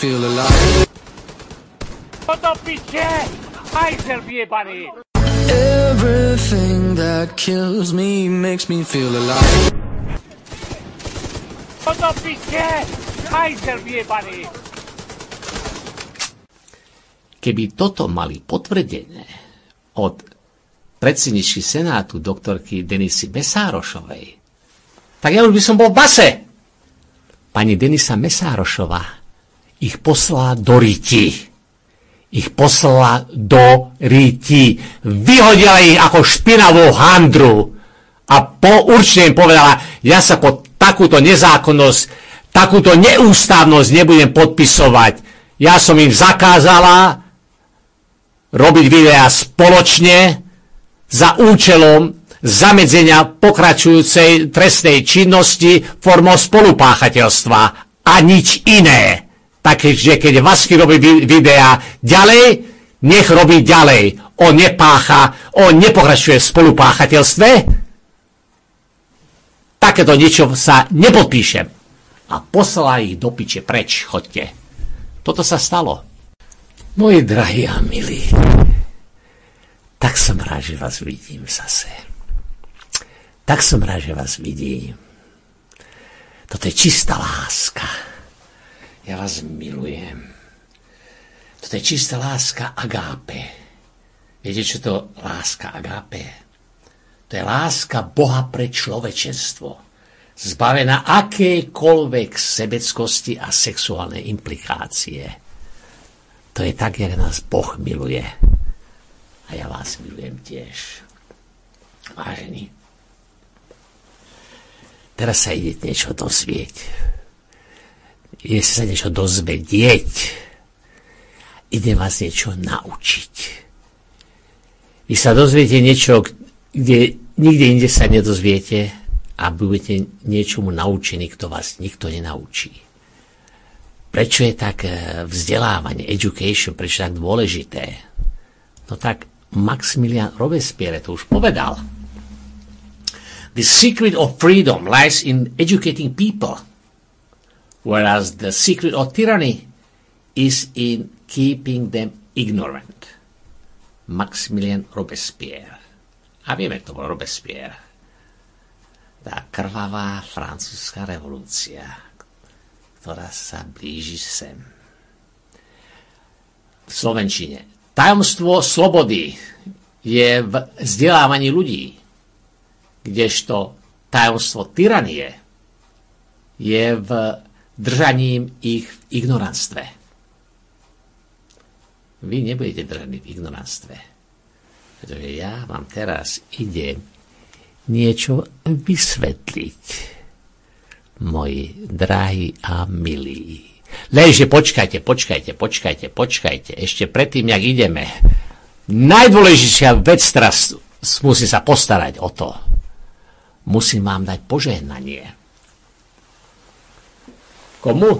Feel alive. Toto piče! Hajzel vyjebaný! Everything that kills me makes me feel alive. Toto piče! Hajzel vyjebaný! Keby toto mali potvrdené od predsedničky Senátu doktorky Denisy Besárošovej, tak ja už by som bol v base. Pani Denisa Mesárošová ich poslala do riti. Ich poslala do riti. Vyhodila ich ako špinavú handru. A po určite im povedala, ja sa po takúto nezákonnosť, takúto neústavnosť nebudem podpisovať. Ja som im zakázala robiť videá spoločne za účelom zamedzenia pokračujúcej trestnej činnosti formou spolupáchateľstva a nič iné. Takže keď Vasky robí videá ďalej, nech robí ďalej. On nepácha, on nepokračuje v spolupáchateľstve. Takéto niečo sa nepodpíšem. A poslala ich do piče preč, chodte. Toto sa stalo. Moji drahí a milí, tak som rád, že vás vidím zase. Tak som rád, že vás vidím. Toto je čistá láska. Ja vás milujem. Toto je čistá láska agápe. Viete, čo to láska agápe? To je láska Boha pre človečenstvo. Zbavená akékoľvek sebeckosti a sexuálnej implikácie. To je tak, jak nás Boh miluje. A ja vás milujem tiež. Vážení. Teraz sa ide niečo dozvieť. Ide sa niečo dozvedieť. Ide vás niečo naučiť. Vy sa dozviete niečo, kde nikde inde sa nedozviete a budete niečomu naučení, kto vás nikto nenaučí. Prečo je tak eh, vzdelávanie, education, prečo je tak dôležité? No tak Maximilian Robespierre to už povedal. The secret of freedom lies in educating people, whereas the secret of tyranny is in keeping them ignorant. Maximilian Robespierre. A vieme, kto bol Robespierre. Tá krvavá francúzska revolúcia ktorá sa blíži sem. V Slovenčine. Tajomstvo slobody je v vzdelávaní ľudí, kdežto tajomstvo tyranie je v držaním ich v ignoranstve. Vy nebudete držaní v ignoranstve. Pretože ja vám teraz idem niečo vysvetliť moji drahí a milí. Lenže počkajte, počkajte, počkajte, počkajte, ešte predtým, jak ideme. Najdôležitejšia vec teraz musí sa postarať o to. Musím vám dať požehnanie. Komu?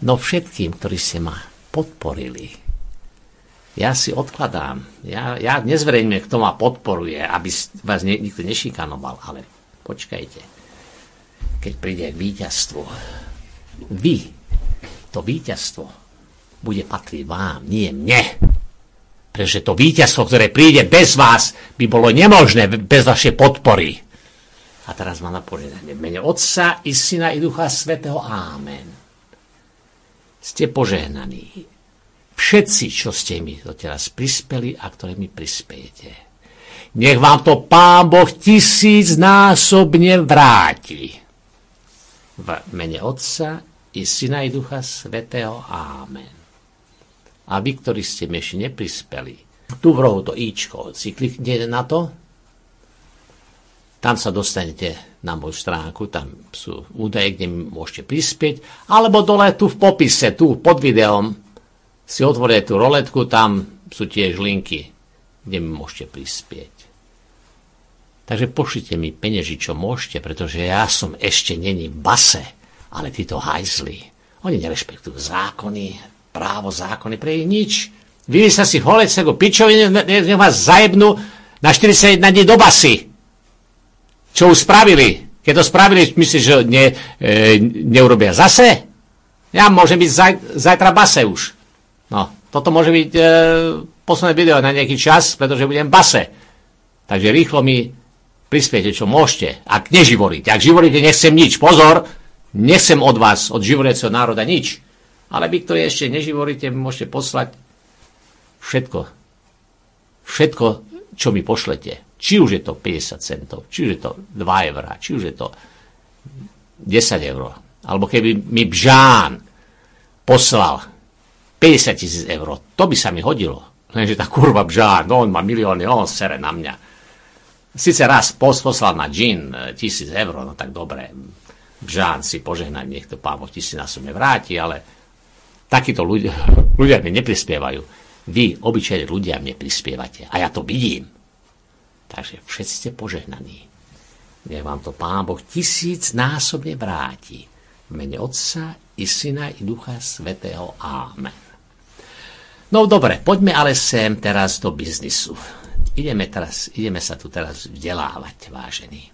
No všetkým, ktorí ste ma podporili. Ja si odkladám. Ja, ja nezverejňujem, kto ma podporuje, aby vás nikto nešikanoval, ale počkajte keď príde k. Vy, to víťazstvo, bude patriť vám, nie mne. Pretože to víťazstvo, ktoré príde bez vás, by bolo nemožné bez vašej podpory. A teraz má napovedanie. V mene Otca i Syna i Ducha Svetého. Amen. Ste požehnaní. Všetci, čo ste mi doteraz prispeli a ktoré mi prispiejete. Nech vám to Pán Boh tisícnásobne vráti. V mene Otca i Syna i Ducha Svetého. Amen. A vy, ktorí ste mi ešte neprispeli, tu v rohu to íčko, si kliknete na to, tam sa dostanete na moju stránku, tam sú údaje, kde môžete prispieť, alebo dole tu v popise, tu pod videom si otvorite tú roletku, tam sú tiež linky, kde mi môžete prispieť. Takže pošlite mi peneži, čo môžete, pretože ja som ešte není v base, ale títo hajzli, oni nerešpektujú zákony, právo, zákony, pre ich nič. Vy sa si holec ako pičovi, nech vás zajebnú na 41 dní do basy. Čo už spravili? Keď to spravili, myslíš, že ne, e, neurobia zase? Ja môžem byť zaj, zajtra base už. No, toto môže byť e, posledné video na nejaký čas, pretože budem base. Takže rýchlo mi prispiete, čo môžete. Ak neživoríte. Ak živoríte, nechcem nič. Pozor, nechcem od vás, od živoriaceho národa nič. Ale vy, ktorí ešte neživoríte, môžete poslať všetko. Všetko, čo mi pošlete. Či už je to 50 centov, či už je to 2 eurá, či už je to 10 eur. Alebo keby mi Bžán poslal 50 tisíc eur, to by sa mi hodilo. Lenže tá kurva Bžán, no on má milióny, on sere na mňa. Sice raz poslal na džin e, tisíc eur, no tak dobre, Bžán si požehnať, nech to pán ti si na vráti, ale takíto ľudia, [laughs] ľudia mi neprispievajú. Vy, obyčajní ľudia, mne prispievate. A ja to vidím. Takže všetci ste požehnaní. Nech vám to Pán Boh tisíc násobne vráti. V mene Otca i Syna i Ducha Svetého. Amen. No dobre, poďme ale sem teraz do biznisu. Ideme, teraz, ideme sa tu teraz vzdelávať, vážení.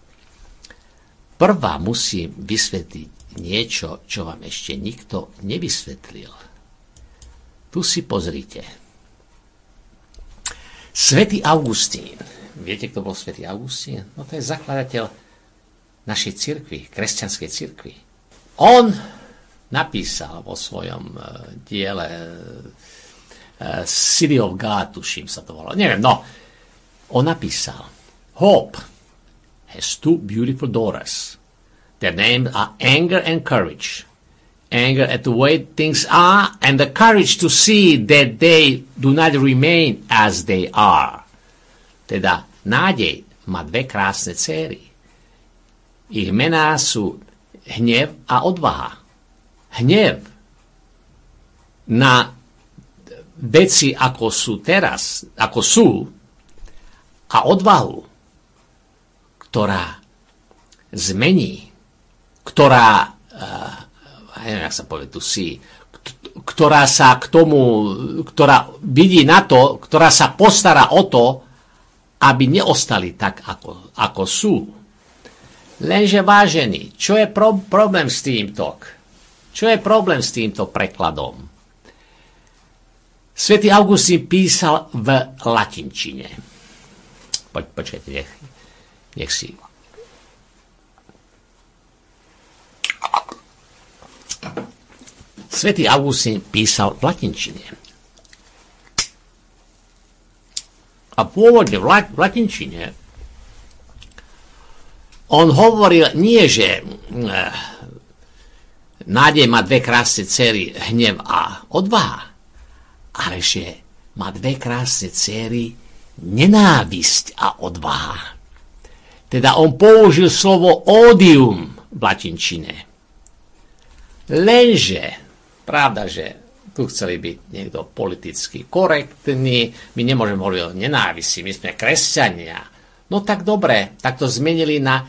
Prvá musím vysvetliť niečo, čo vám ešte nikto nevysvetlil. Tu si pozrite. Svetý Augustín. Viete, kto bol Svetý Augustín? No to je zakladateľ našej cirkvi, kresťanskej cirkvi. On napísal vo svojom uh, diele uh, City of God, tuším sa to volalo. Neviem, no. On napísal Hope has two beautiful daughters. Their names are anger and courage. Anger at the way things are and the courage to see that they do not remain as they are. Teda nádej má dve krásne céry. Ich mená sú hnev a odvaha. Hnev na veci, ako sú teraz, ako sú, a odvahu, ktorá zmení, ktorá, uh, neviem, jak sa povie tu si, ktorá sa k tomu, ktorá vidí na to, ktorá sa postará o to, aby neostali tak, ako, ako sú. Lenže vážený, čo je pro, problém s týmto? Čo je problém s týmto prekladom? Svetý Augustín písal v latinčine. Poď, počkajte, nech, nech si... Svetý Augustín písal v latinčine. A pôvodne v, lat, v latinčine on hovoril nie, že eh, nádej má dve krásne cery, hnev a odvaha, ale že má dve krásne cery, nenávisť a odvaha. Teda on použil slovo odium v latinčine. Lenže, pravda, že tu chceli byť niekto politicky korektný, my nemôžeme hovoriť o nenávisti, my sme kresťania. No tak dobre, tak to zmenili na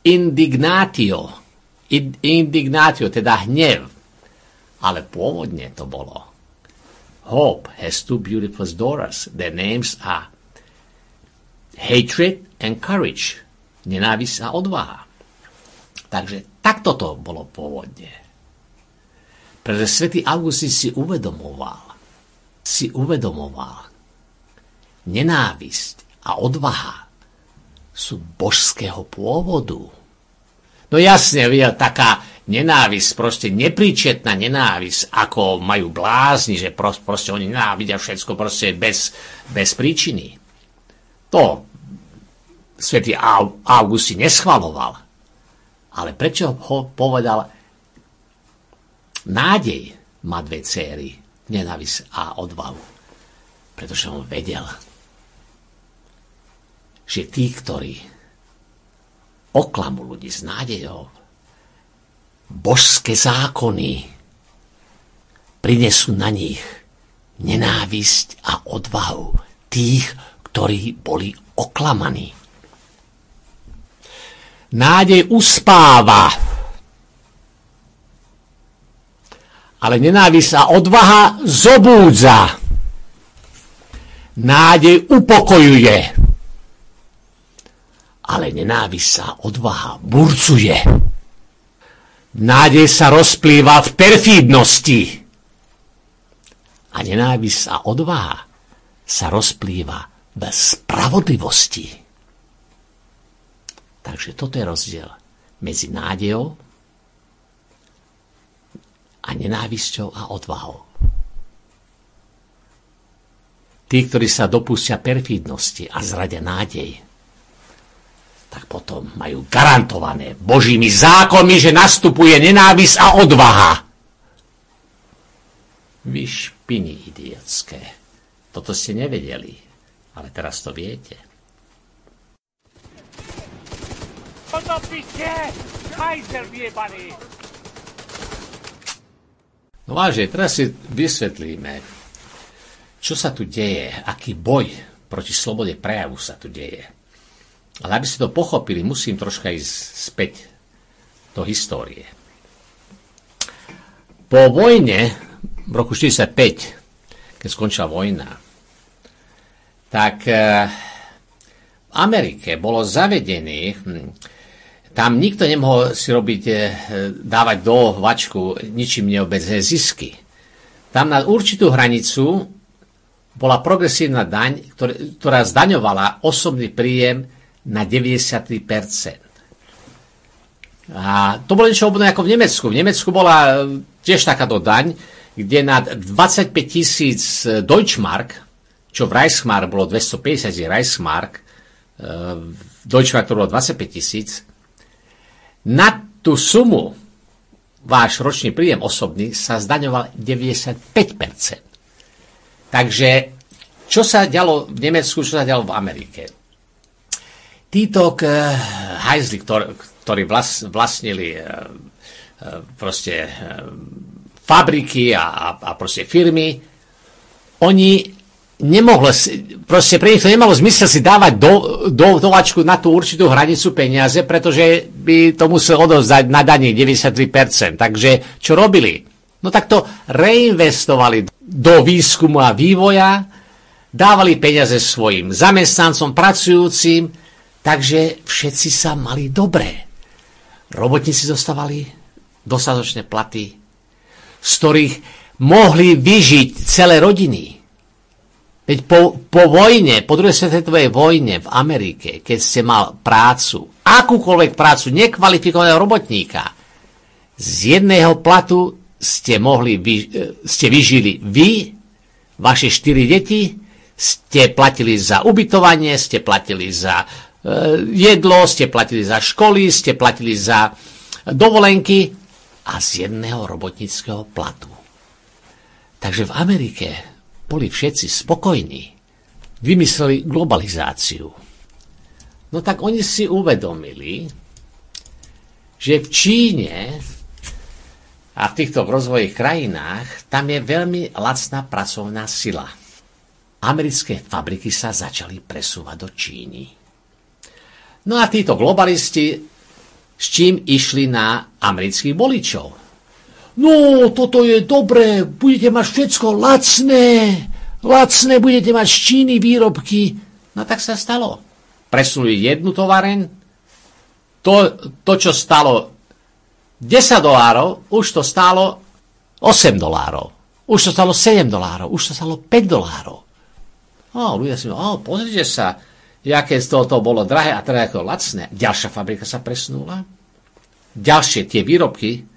indignatio. Indignatio, teda hnev. Ale pôvodne to bolo. Hope has two beautiful daughters. Their names are hatred and courage. Nenávisť a odvaha. Takže takto to bolo pôvodne. Pretože svätý Augustín si uvedomoval, si uvedomoval, nenávisť a odvaha sú božského pôvodu. No jasne, taká nenávisť, proste nepríčetná nenávisť, ako majú blázni, že proste, proste oni nenávidia všetko proste bez, bez príčiny. To svätý Augustín neschvaloval. Ale prečo ho povedal Nádej má dve céry, nenávisť a odvahu. Pretože on vedel, že tí, ktorí oklamú ľudí s nádejou, božské zákony prinesú na nich nenávisť a odvahu tých, ktorí boli oklamaní. Nádej uspáva ale nenávisť a odvaha zobúdza. Nádej upokojuje, ale nenávisť a odvaha burcuje. Nádej sa rozplýva v perfídnosti. A nenávisť a odvaha sa rozplýva v spravodlivosti. Takže toto je rozdiel medzi nádejou a nenávisťou a odvahou. Tí, ktorí sa dopustia perfídnosti a zradia nádej, tak potom majú garantované Božími zákonmi, že nastupuje nenávisť a odvaha. Vy špiny idiotské. Toto ste nevedeli, ale teraz to viete. Toto piče! Hajzel vyjebaný! No vážne, teraz si vysvetlíme, čo sa tu deje, aký boj proti slobode prejavu sa tu deje. Ale aby ste to pochopili, musím troška ísť späť do histórie. Po vojne v roku 1945, keď skončila vojna, tak eh, v Amerike bolo zavedený, hm, tam nikto nemohol si robiť, eh, dávať do vačku ničím neobecné zisky. Tam na určitú hranicu bola progresívna daň, ktorá zdaňovala osobný príjem na 93%. A to bolo niečo obdobné ako v Nemecku. V Nemecku bola e, tiež takáto daň, kde nad 25 tisíc e, Deutschmark, čo v Reichsmark bolo 250 Reichsmark, e, Deutschmark to bolo 25 tisíc, na tú sumu váš ročný príjem osobný sa zdaňoval 95%. Takže čo sa dialo v Nemecku, čo sa dialo v Amerike? Títo uh, hajzli, ktor, ktorí vlas, vlastnili uh, proste uh, fabriky a, a proste firmy, oni nemohli, proste pre nich to nemalo zmysel si dávať do, do dovačku na tú určitú hranicu peniaze, pretože by to musel odovzdať na daní 93%. Takže čo robili? No tak to reinvestovali do výskumu a vývoja, dávali peniaze svojim zamestnancom, pracujúcim, takže všetci sa mali dobré. Robotníci dostávali dostatočné platy, z ktorých mohli vyžiť celé rodiny. Veď po, po vojne, po druhej svetovej vojne v Amerike, keď ste mal prácu, akúkoľvek prácu nekvalifikovaného robotníka, z jedného platu ste mohli, vy, e, ste vyžili vy, vaše štyri deti, ste platili za ubytovanie, ste platili za e, jedlo, ste platili za školy, ste platili za dovolenky a z jedného robotníckého platu. Takže v Amerike boli všetci spokojní. Vymysleli globalizáciu. No tak oni si uvedomili, že v Číne a v týchto rozvojových krajinách tam je veľmi lacná pracovná sila. Americké fabriky sa začali presúvať do Číny. No a títo globalisti s čím išli na amerických voličov? No, toto je dobré, budete mať všetko lacné, lacné, budete mať z Číny výrobky. No tak sa stalo. Presunuli jednu tovareň, to, to čo stalo 10 dolárov, už to stálo 8 dolárov. Už to stalo 7 dolárov, už to stalo 5 dolárov. O, ľudia si o, pozrite sa, jaké z toho to bolo drahé a teda ako lacné. Ďalšia fabrika sa presunula. Ďalšie tie výrobky,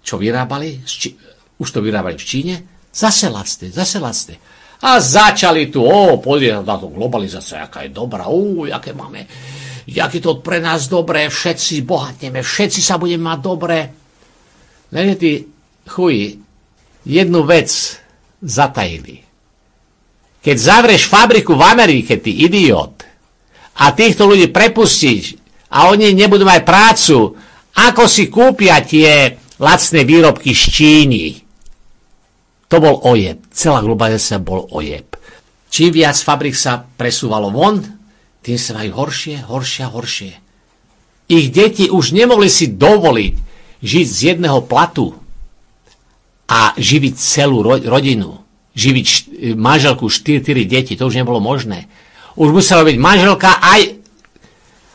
čo vyrábali, či, už to vyrábali v Číne, zase lacné, zase lacné. A začali tu, o, pozrieť na tú globalizáciu, aká je dobrá, o, aké máme jak je to pre nás dobré, všetci bohatneme, všetci sa budeme mať dobré. Lenže tí chuji jednu vec zatajili. Keď zavrieš fabriku v Amerike, ty idiot, a týchto ľudí prepustiť a oni nebudú mať prácu, ako si kúpia tie lacné výrobky z Číny. To bol ojeb. Celá globalizácia bol ojeb. Čím viac fabrik sa presúvalo von, tým sa majú horšie, horšie a horšie. Ich deti už nemohli si dovoliť žiť z jedného platu a živiť celú ro- rodinu. Živiť manželku 4, 4 deti, to už nebolo možné. Už musela byť manželka aj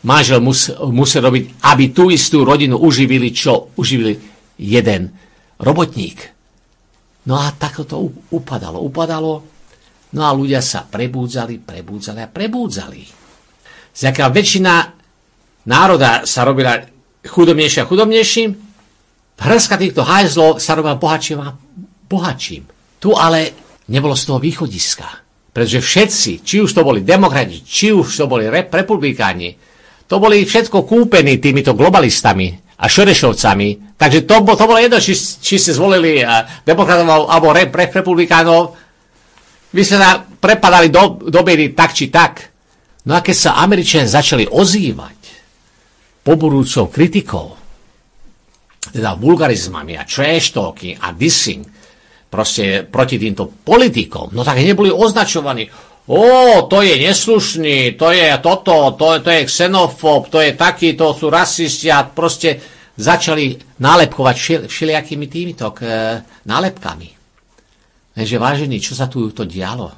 manžel mus, musel robiť, aby tú istú rodinu uživili, čo uživili jeden robotník. No a takto to upadalo, upadalo. No a ľudia sa prebúdzali, prebúdzali a prebúdzali. Zďaká väčšina národa sa robila chudobnejšia a chudobnejším, hrska týchto hajzlov sa robila bohatším a bohatším. Tu ale nebolo z toho východiska. Pretože všetci, či už to boli demokrati, či už to boli rep- republikáni, to boli všetko kúpení týmito globalistami a šerešovcami. Takže to, to bolo jedno, či, či ste zvolili uh, demokratov alebo rep, rep, republikánov. Vy sa na, prepadali do, do biedy tak či tak. No a keď sa Američania začali ozývať poborúcou kritikou, teda vulgarizmami a trash talking a dissing, proste proti týmto politikom, no tak neboli označovaní, o, to je neslušný, to je toto, to, to je xenofób, to je taký, to sú rasisti a proste začali nálepkovať všel, všelijakými týmito e, nálepkami. Takže vážení, čo sa tu to dialo?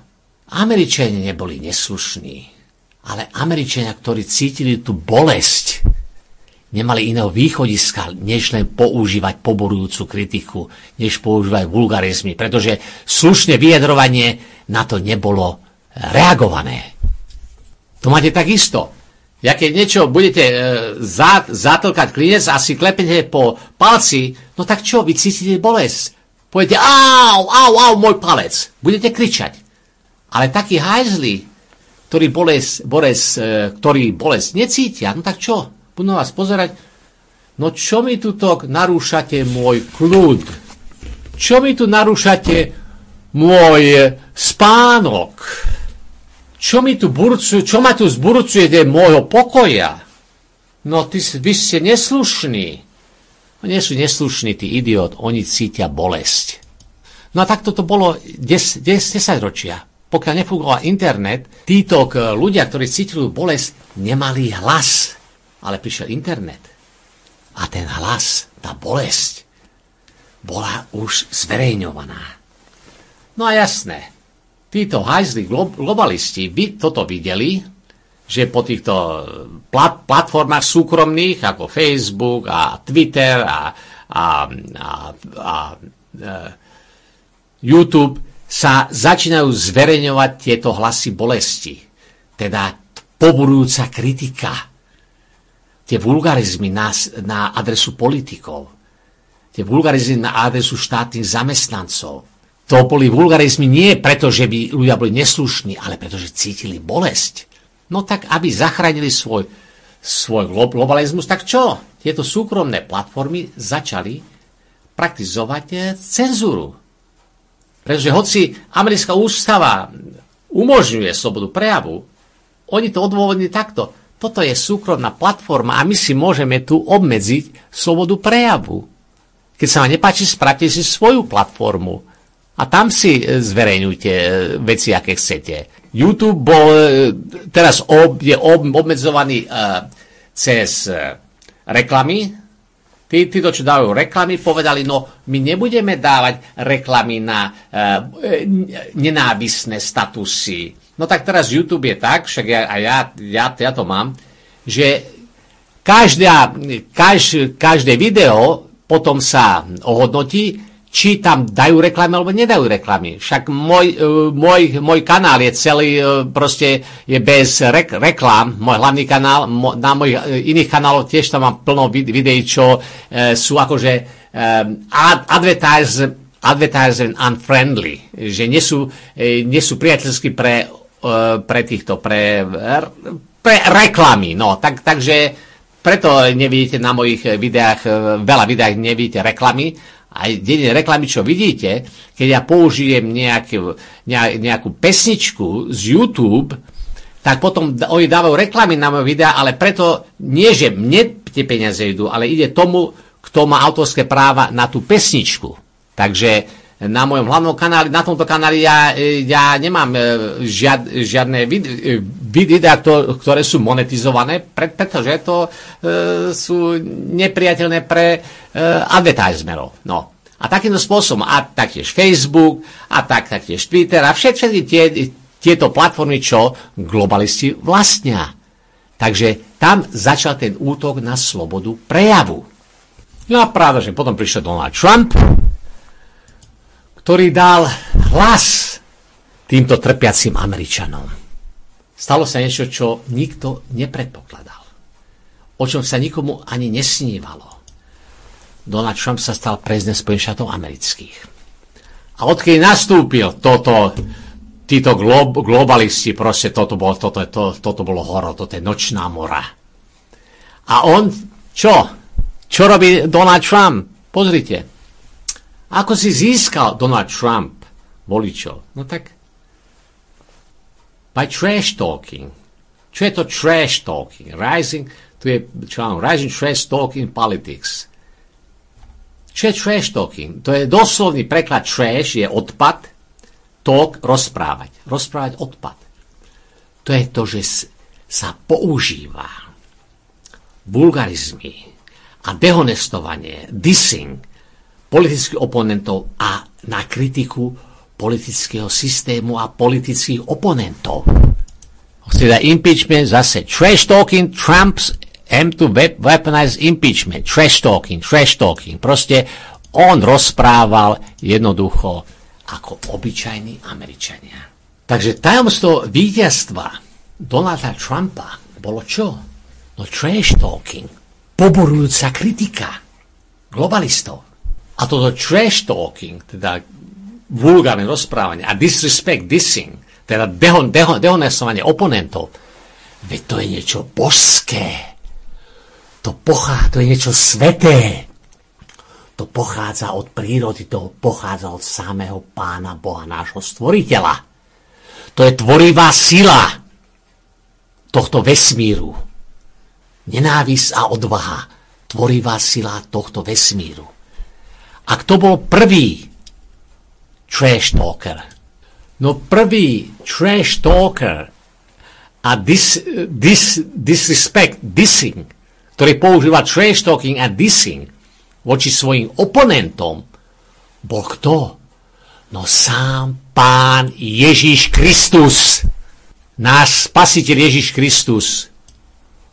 Američania neboli neslušní, ale Američania, ktorí cítili tú bolesť, nemali iného východiska, než len používať poborujúcu kritiku, než používať vulgarizmy, pretože slušné vyjadrovanie na to nebolo reagované. To máte takisto. Ja keď niečo budete e, zát, zatlkať klinec a si klepnete po palci, no tak čo, vy cítite bolesť. Poviete, au, au, au, môj palec. Budete kričať. Ale takí hajzli, ktorí bolesť, bolesť, e, ktorí bolesť necítia, no tak čo? budú vás pozerať, no čo mi tu narúšate môj kľud? Čo mi tu narúšate môj spánok? Čo mi tu burcu, čo ma tu zburcujete môjho pokoja? No ty, vy ste neslušní. No nie sú neslušní, tí idiot, oni cítia bolesť. No a takto to bolo 10, 10, 10 ročia. Pokiaľ nefungoval internet, títo ľudia, ktorí cítili bolesť, nemali hlas ale prišiel internet a ten hlas, tá bolesť, bola už zverejňovaná. No a jasné, títo hajzli globalisti by toto videli, že po týchto plat, platformách súkromných ako Facebook a Twitter a, a, a, a, a e, YouTube sa začínajú zverejňovať tieto hlasy bolesti. Teda poburujúca kritika. Tie vulgarizmy na, na adresu politikov, tie vulgarizmy na adresu štátnych zamestnancov, to boli vulgarizmy nie preto, že by ľudia boli neslušní, ale preto, že cítili bolesť. No tak, aby zachránili svoj, svoj globalizmus, tak čo? Tieto súkromné platformy začali praktizovať eh, cenzúru. Pretože hoci americká ústava umožňuje slobodu prejavu, oni to odôvodnili takto toto je súkromná platforma a my si môžeme tu obmedziť slobodu prejavu. Keď sa vám nepáči, spravte si svoju platformu a tam si e, zverejňujte e, veci, aké chcete. YouTube bol, e, teraz ob, je ob, obmedzovaný uh, cez uh, reklamy. Tí, títo, čo dávajú reklamy, povedali, no my nebudeme dávať reklamy na uh, nenávisné statusy, No tak teraz YouTube je tak, však ja, a ja, ja, ja to mám, že každá, kaž, každé video potom sa ohodnotí, či tam dajú reklamy alebo nedajú reklamy. Však môj, e, môj, môj kanál je celý, e, proste je bez rek, reklám, môj hlavný kanál, na mojich e, iných kanáloch tiež tam mám plno videí, čo sú akože ad, advertise, advertising unfriendly, že nie sú, nie sú priateľskí pre pre týchto, pre, pre reklamy. No, tak, takže preto nevidíte na mojich videách, veľa videách nevidíte reklamy, aj jediné reklamy, čo vidíte, keď ja použijem nejakú, nejakú pesničku z YouTube, tak potom oni dávajú reklamy na moje videá, ale preto nie, že mne tie peniaze idú, ale ide tomu, kto má autorské práva na tú pesničku. Takže na mojom hlavnom kanáli, na tomto kanáli ja, ja nemám e, žiad, žiadne vid, e, videá, ktoré sú monetizované, pretože to e, sú nepriateľné pre e, advertiserov. No. A takýmto spôsobom, a taktiež Facebook, a tak, taktiež Twitter, a všetky tie, tieto platformy, čo globalisti vlastnia. Takže tam začal ten útok na slobodu prejavu. No a pravda, že potom prišiel Donald Trump, ktorý dal hlas týmto trpiacim Američanom. Stalo sa niečo, čo nikto nepredpokladal. O čom sa nikomu ani nesnívalo. Donald Trump sa stal prezident Spojených štátov amerických. A odkedy nastúpil toto, títo glob, globalisti, proste toto bolo, toto, to, toto bolo horo, toto je nočná mora. A on, čo? Čo robí Donald Trump? Pozrite. Ako si získal Donald Trump voličov? No tak by trash talking. Čo je to trash talking? Rising, tu je, čo rising trash talking politics. Čo je trash talking? To je doslovný preklad trash, je odpad, talk, rozprávať. Rozprávať odpad. To je to, že sa používa vulgarizmy a dehonestovanie, dissing politických oponentov a na kritiku politického systému a politických oponentov. Teda impeachment, zase trash talking, Trump's M to weaponize impeachment, trash talking, trash talking. Proste on rozprával jednoducho ako obyčajní Američania. Takže tajomstvo víťazstva Donalda Trumpa bolo čo? No trash talking, poborujúca kritika globalistov. A toto trash talking, teda vulgárne rozprávanie a disrespect, dissing, teda dehon, dehon, dehonestovanie oponentov, veď to je niečo božské to pochádza, to je niečo sveté. To pochádza od prírody, to pochádza od samého pána Boha, nášho stvoriteľa. To je tvorivá sila tohto vesmíru. Nenávisť a odvaha, tvorivá sila tohto vesmíru. A kto bol prvý trash talker? No prvý trash talker a dis, dis, disrespect, dissing ktorý používa trash talking a dissing voči svojim oponentom, bol kto? No sám pán Ježíš Kristus. Náš spasiteľ Ježíš Kristus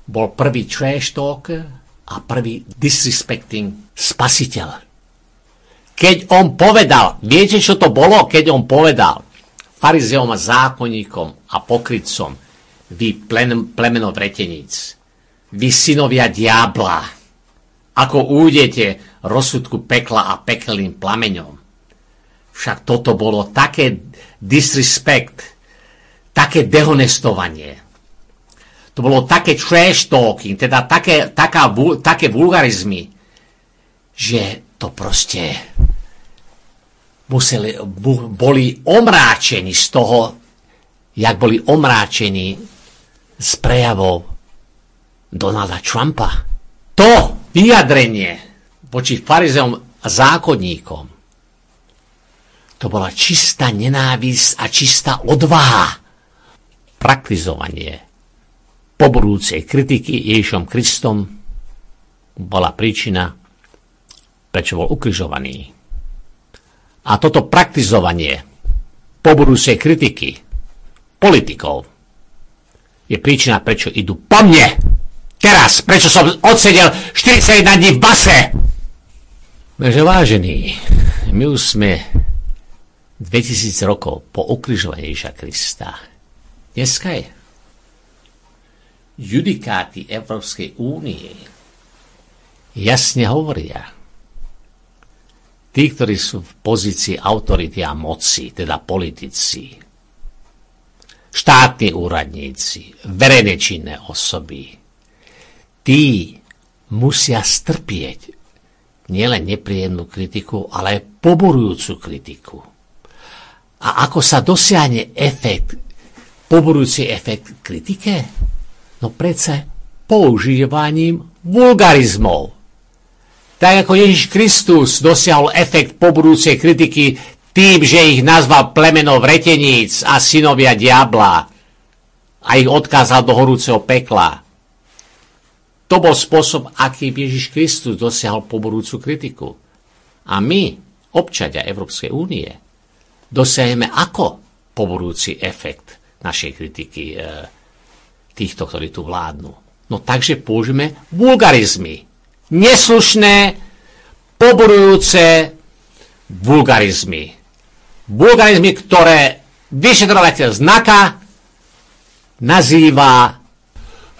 bol prvý trash talker a prvý disrespecting spasiteľ. Keď on povedal, viete čo to bolo, keď on povedal farizeom a zákonníkom a pokrytcom, vy plen, plemeno vreteníc, vy synovia diabla, ako újdete rozsudku pekla a pekelným plameňom. Však toto bolo také disrespect, také dehonestovanie. To bolo také trash talking, teda také, taká, také vulgarizmy, že to proste museli, boli omráčení z toho, jak boli omráčení z prejavov Donalda Trumpa. To vyjadrenie voči farizeom a zákonníkom to bola čistá nenávisť a čistá odvaha. Praktizovanie poborúcej kritiky Ježišom Kristom bola príčina, prečo bol ukrižovaný. A toto praktizovanie poborúcej kritiky politikov je príčina, prečo idú po mne Teraz, prečo som odsedel 41 dní v base? Takže vážení, my už sme 2000 rokov po ukrižovaní Ježa Krista. Dneska je judikáty Európskej únie jasne hovoria, tí, ktorí sú v pozícii autority a moci, teda politici, štátni úradníci, verejne činné osoby, tí musia strpieť nielen nepríjemnú kritiku, ale aj poborujúcu kritiku. A ako sa dosiahne efekt, poborujúci efekt kritike? No predsa používaním vulgarizmov. Tak ako Ježiš Kristus dosiahol efekt poborujúcej kritiky tým, že ich nazval plemenov vreteníc a synovia diabla a ich odkázal do horúceho pekla. To bol spôsob, aký Ježiš Kristus dosiahol poborúcu kritiku. A my, občania Európskej únie, dosiahneme ako poborúci efekt našej kritiky. E, týchto, ktorí tu vládnu. No takže použijeme vulgarizmy. Neslušné, poborujúce vulgarizmy. Vulgarizmy, ktoré vyšetrovateľ znaka nazýva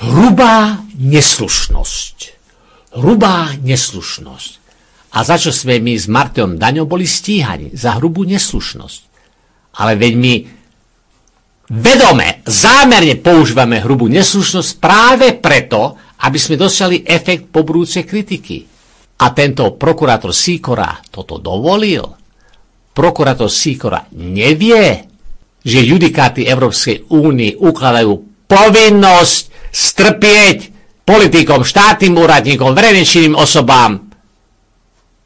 hrubá neslušnosť. Hrubá neslušnosť. A za čo sme my s Martiom Daňom boli stíhaní? Za hrubú neslušnosť. Ale veď my vedome, zámerne používame hrubú neslušnosť práve preto, aby sme dosiahli efekt pobrúcej kritiky. A tento prokurátor Sikora toto dovolil. Prokurátor Sikora nevie, že judikáty Európskej únie ukladajú povinnosť strpieť politikom, štátnym úradníkom, verejnečným osobám,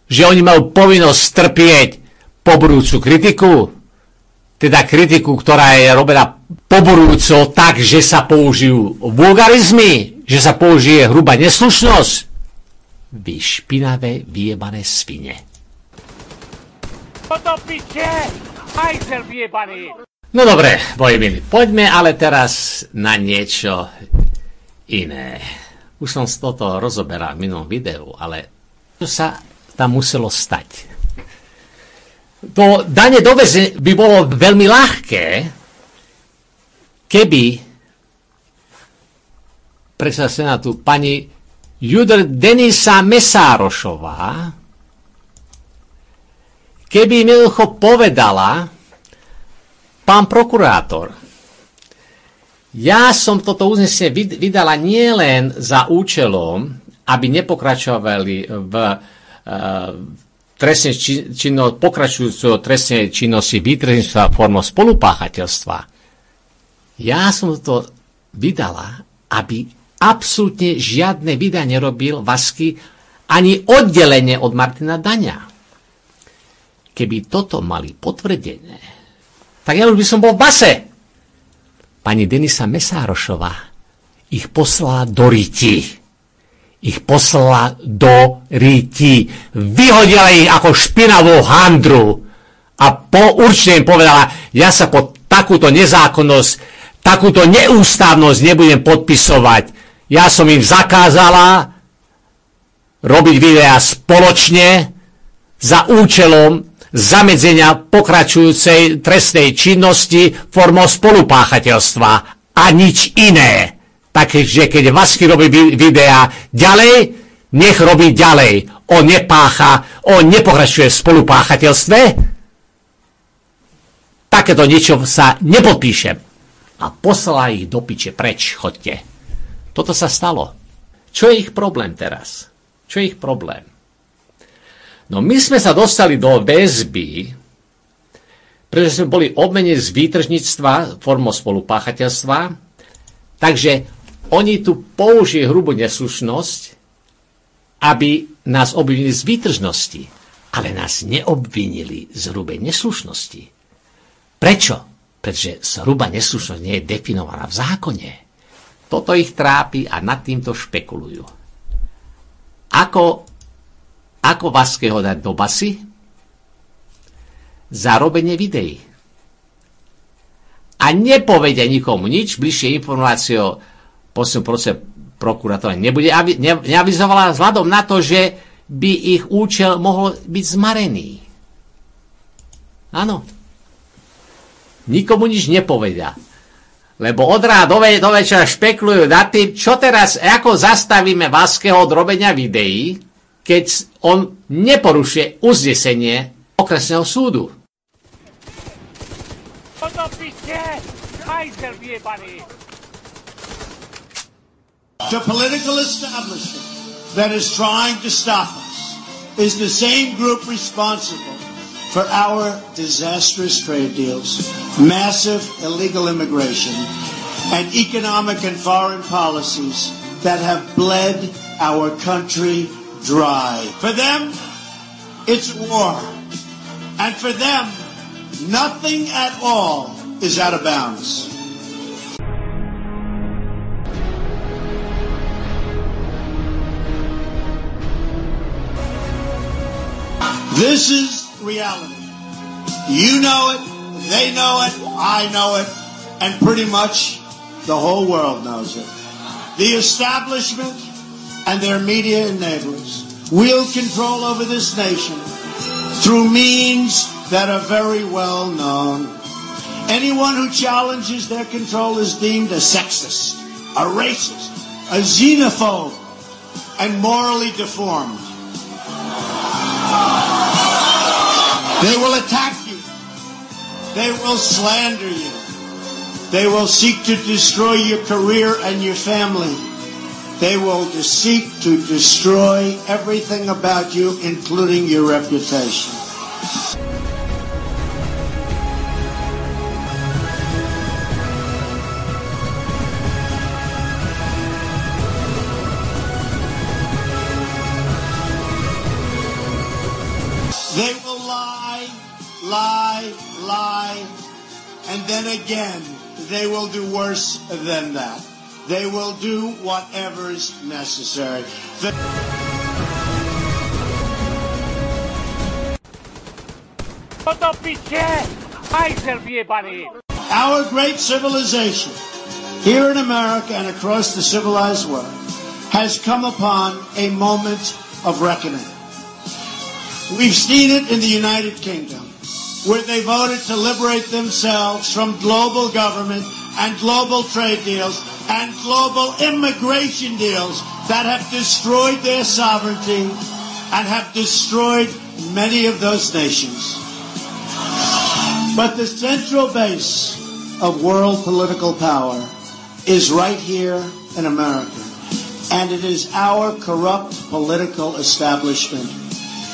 že oni majú povinnosť strpieť poburujúcu kritiku, teda kritiku, ktorá je robená poburujúco tak, že sa použijú vulgarizmy, že sa použije hruba neslušnosť. Vy špinavé vyjebané svine. No dobre, moji milí, poďme ale teraz na niečo iné. Už som toto rozoberal v minulom videu, ale čo sa tam muselo stať? To dane do by bolo veľmi ľahké, keby predseda Senátu pani Judr Denisa Mesárošová keby im jednoducho povedala, pán prokurátor, ja som toto uznesenie vydala nielen za účelom, aby nepokračovali v uh, trestnej činnosti, pokračujúceho trestnej činnosti výtržníctva formou spolupáchateľstva. Ja som to vydala, aby absolútne žiadne vydanie nerobil Vasky ani oddelenie od Martina Daňa. Keby toto mali potvrdené, tak ja už by som bol v base pani Denisa Mesárošová ich poslala do riti. Ich poslala do riti. Vyhodila ich ako špinavú handru a po, určite im povedala, ja sa pod takúto nezákonnosť, takúto neústavnosť nebudem podpisovať. Ja som im zakázala robiť videá spoločne za účelom zamedzenia pokračujúcej trestnej činnosti formou spolupáchateľstva a nič iné. Takže keď Vasky robí videá ďalej, nech robí ďalej. On nepácha, on nepokračuje v spolupáchateľstve. Takéto niečo sa nepodpíšem. A poslala ich do piče preč, chodte. Toto sa stalo. Čo je ich problém teraz? Čo je ich problém? No my sme sa dostali do väzby, pretože sme boli obmenení z výtržníctva formou spolupáchateľstva, takže oni tu použili hrubú neslušnosť, aby nás obvinili z výtržnosti, ale nás neobvinili z hrubej neslušnosti. Prečo? Pretože hrubá neslušnosť nie je definovaná v zákone. Toto ich trápi a nad týmto špekulujú. Ako ako Vaského dať do basy? Za robenie videí. A nepovedia nikomu nič, bližšie informácie o poslednom procese prokurátora nebude, ne, neavizovala vzhľadom na to, že by ich účel mohol byť zmarený. Áno. Nikomu nič nepovedia. Lebo od rána do, ve- do večera špekulujú nad tým, čo teraz, ako zastavíme Vaského od robenia videí, keď on neporušuje uznesenie okresného súdu. The political establishment that is trying to stop us is the same group responsible for our disastrous trade deals, massive illegal immigration, and economic and foreign policies that have bled our country dry. For them, it's war. And for them, nothing at all is out of bounds. This is reality. You know it, they know it, I know it, and pretty much The whole world knows it. The establishment and their media enablers wield control over this nation through means that are very well known. Anyone who challenges their control is deemed a sexist, a racist, a xenophobe, and morally deformed. They will attack you. They will slander you. They will seek to destroy your career and your family. They will seek to destroy everything about you, including your reputation. Lie, lie, and then again, they will do worse than that. They will do whatever's necessary. The-! Our great civilization, here in America and across the civilized world, has come upon a moment of reckoning. We've seen it in the United Kingdom, where they voted to liberate themselves from global government and global trade deals and global immigration deals that have destroyed their sovereignty and have destroyed many of those nations. But the central base of world political power is right here in America. And it is our corrupt political establishment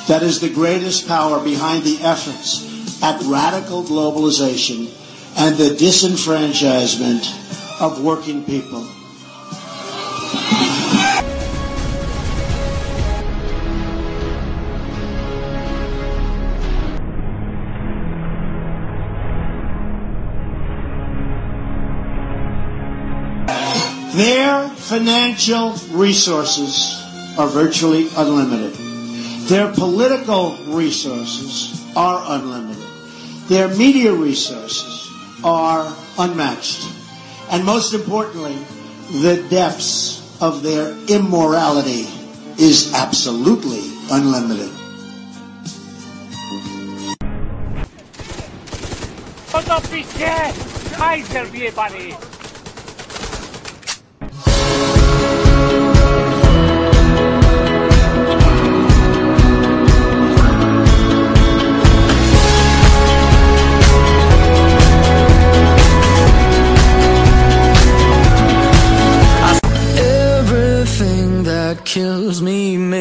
that is the greatest power behind the efforts at radical globalization and the disenfranchisement of working people. Their financial resources are virtually unlimited. Their political resources are unlimited. Their media resources are unmatched. And most importantly, the depths of their immorality is absolutely unlimited. Toto piče! Hajzel vyjebaný!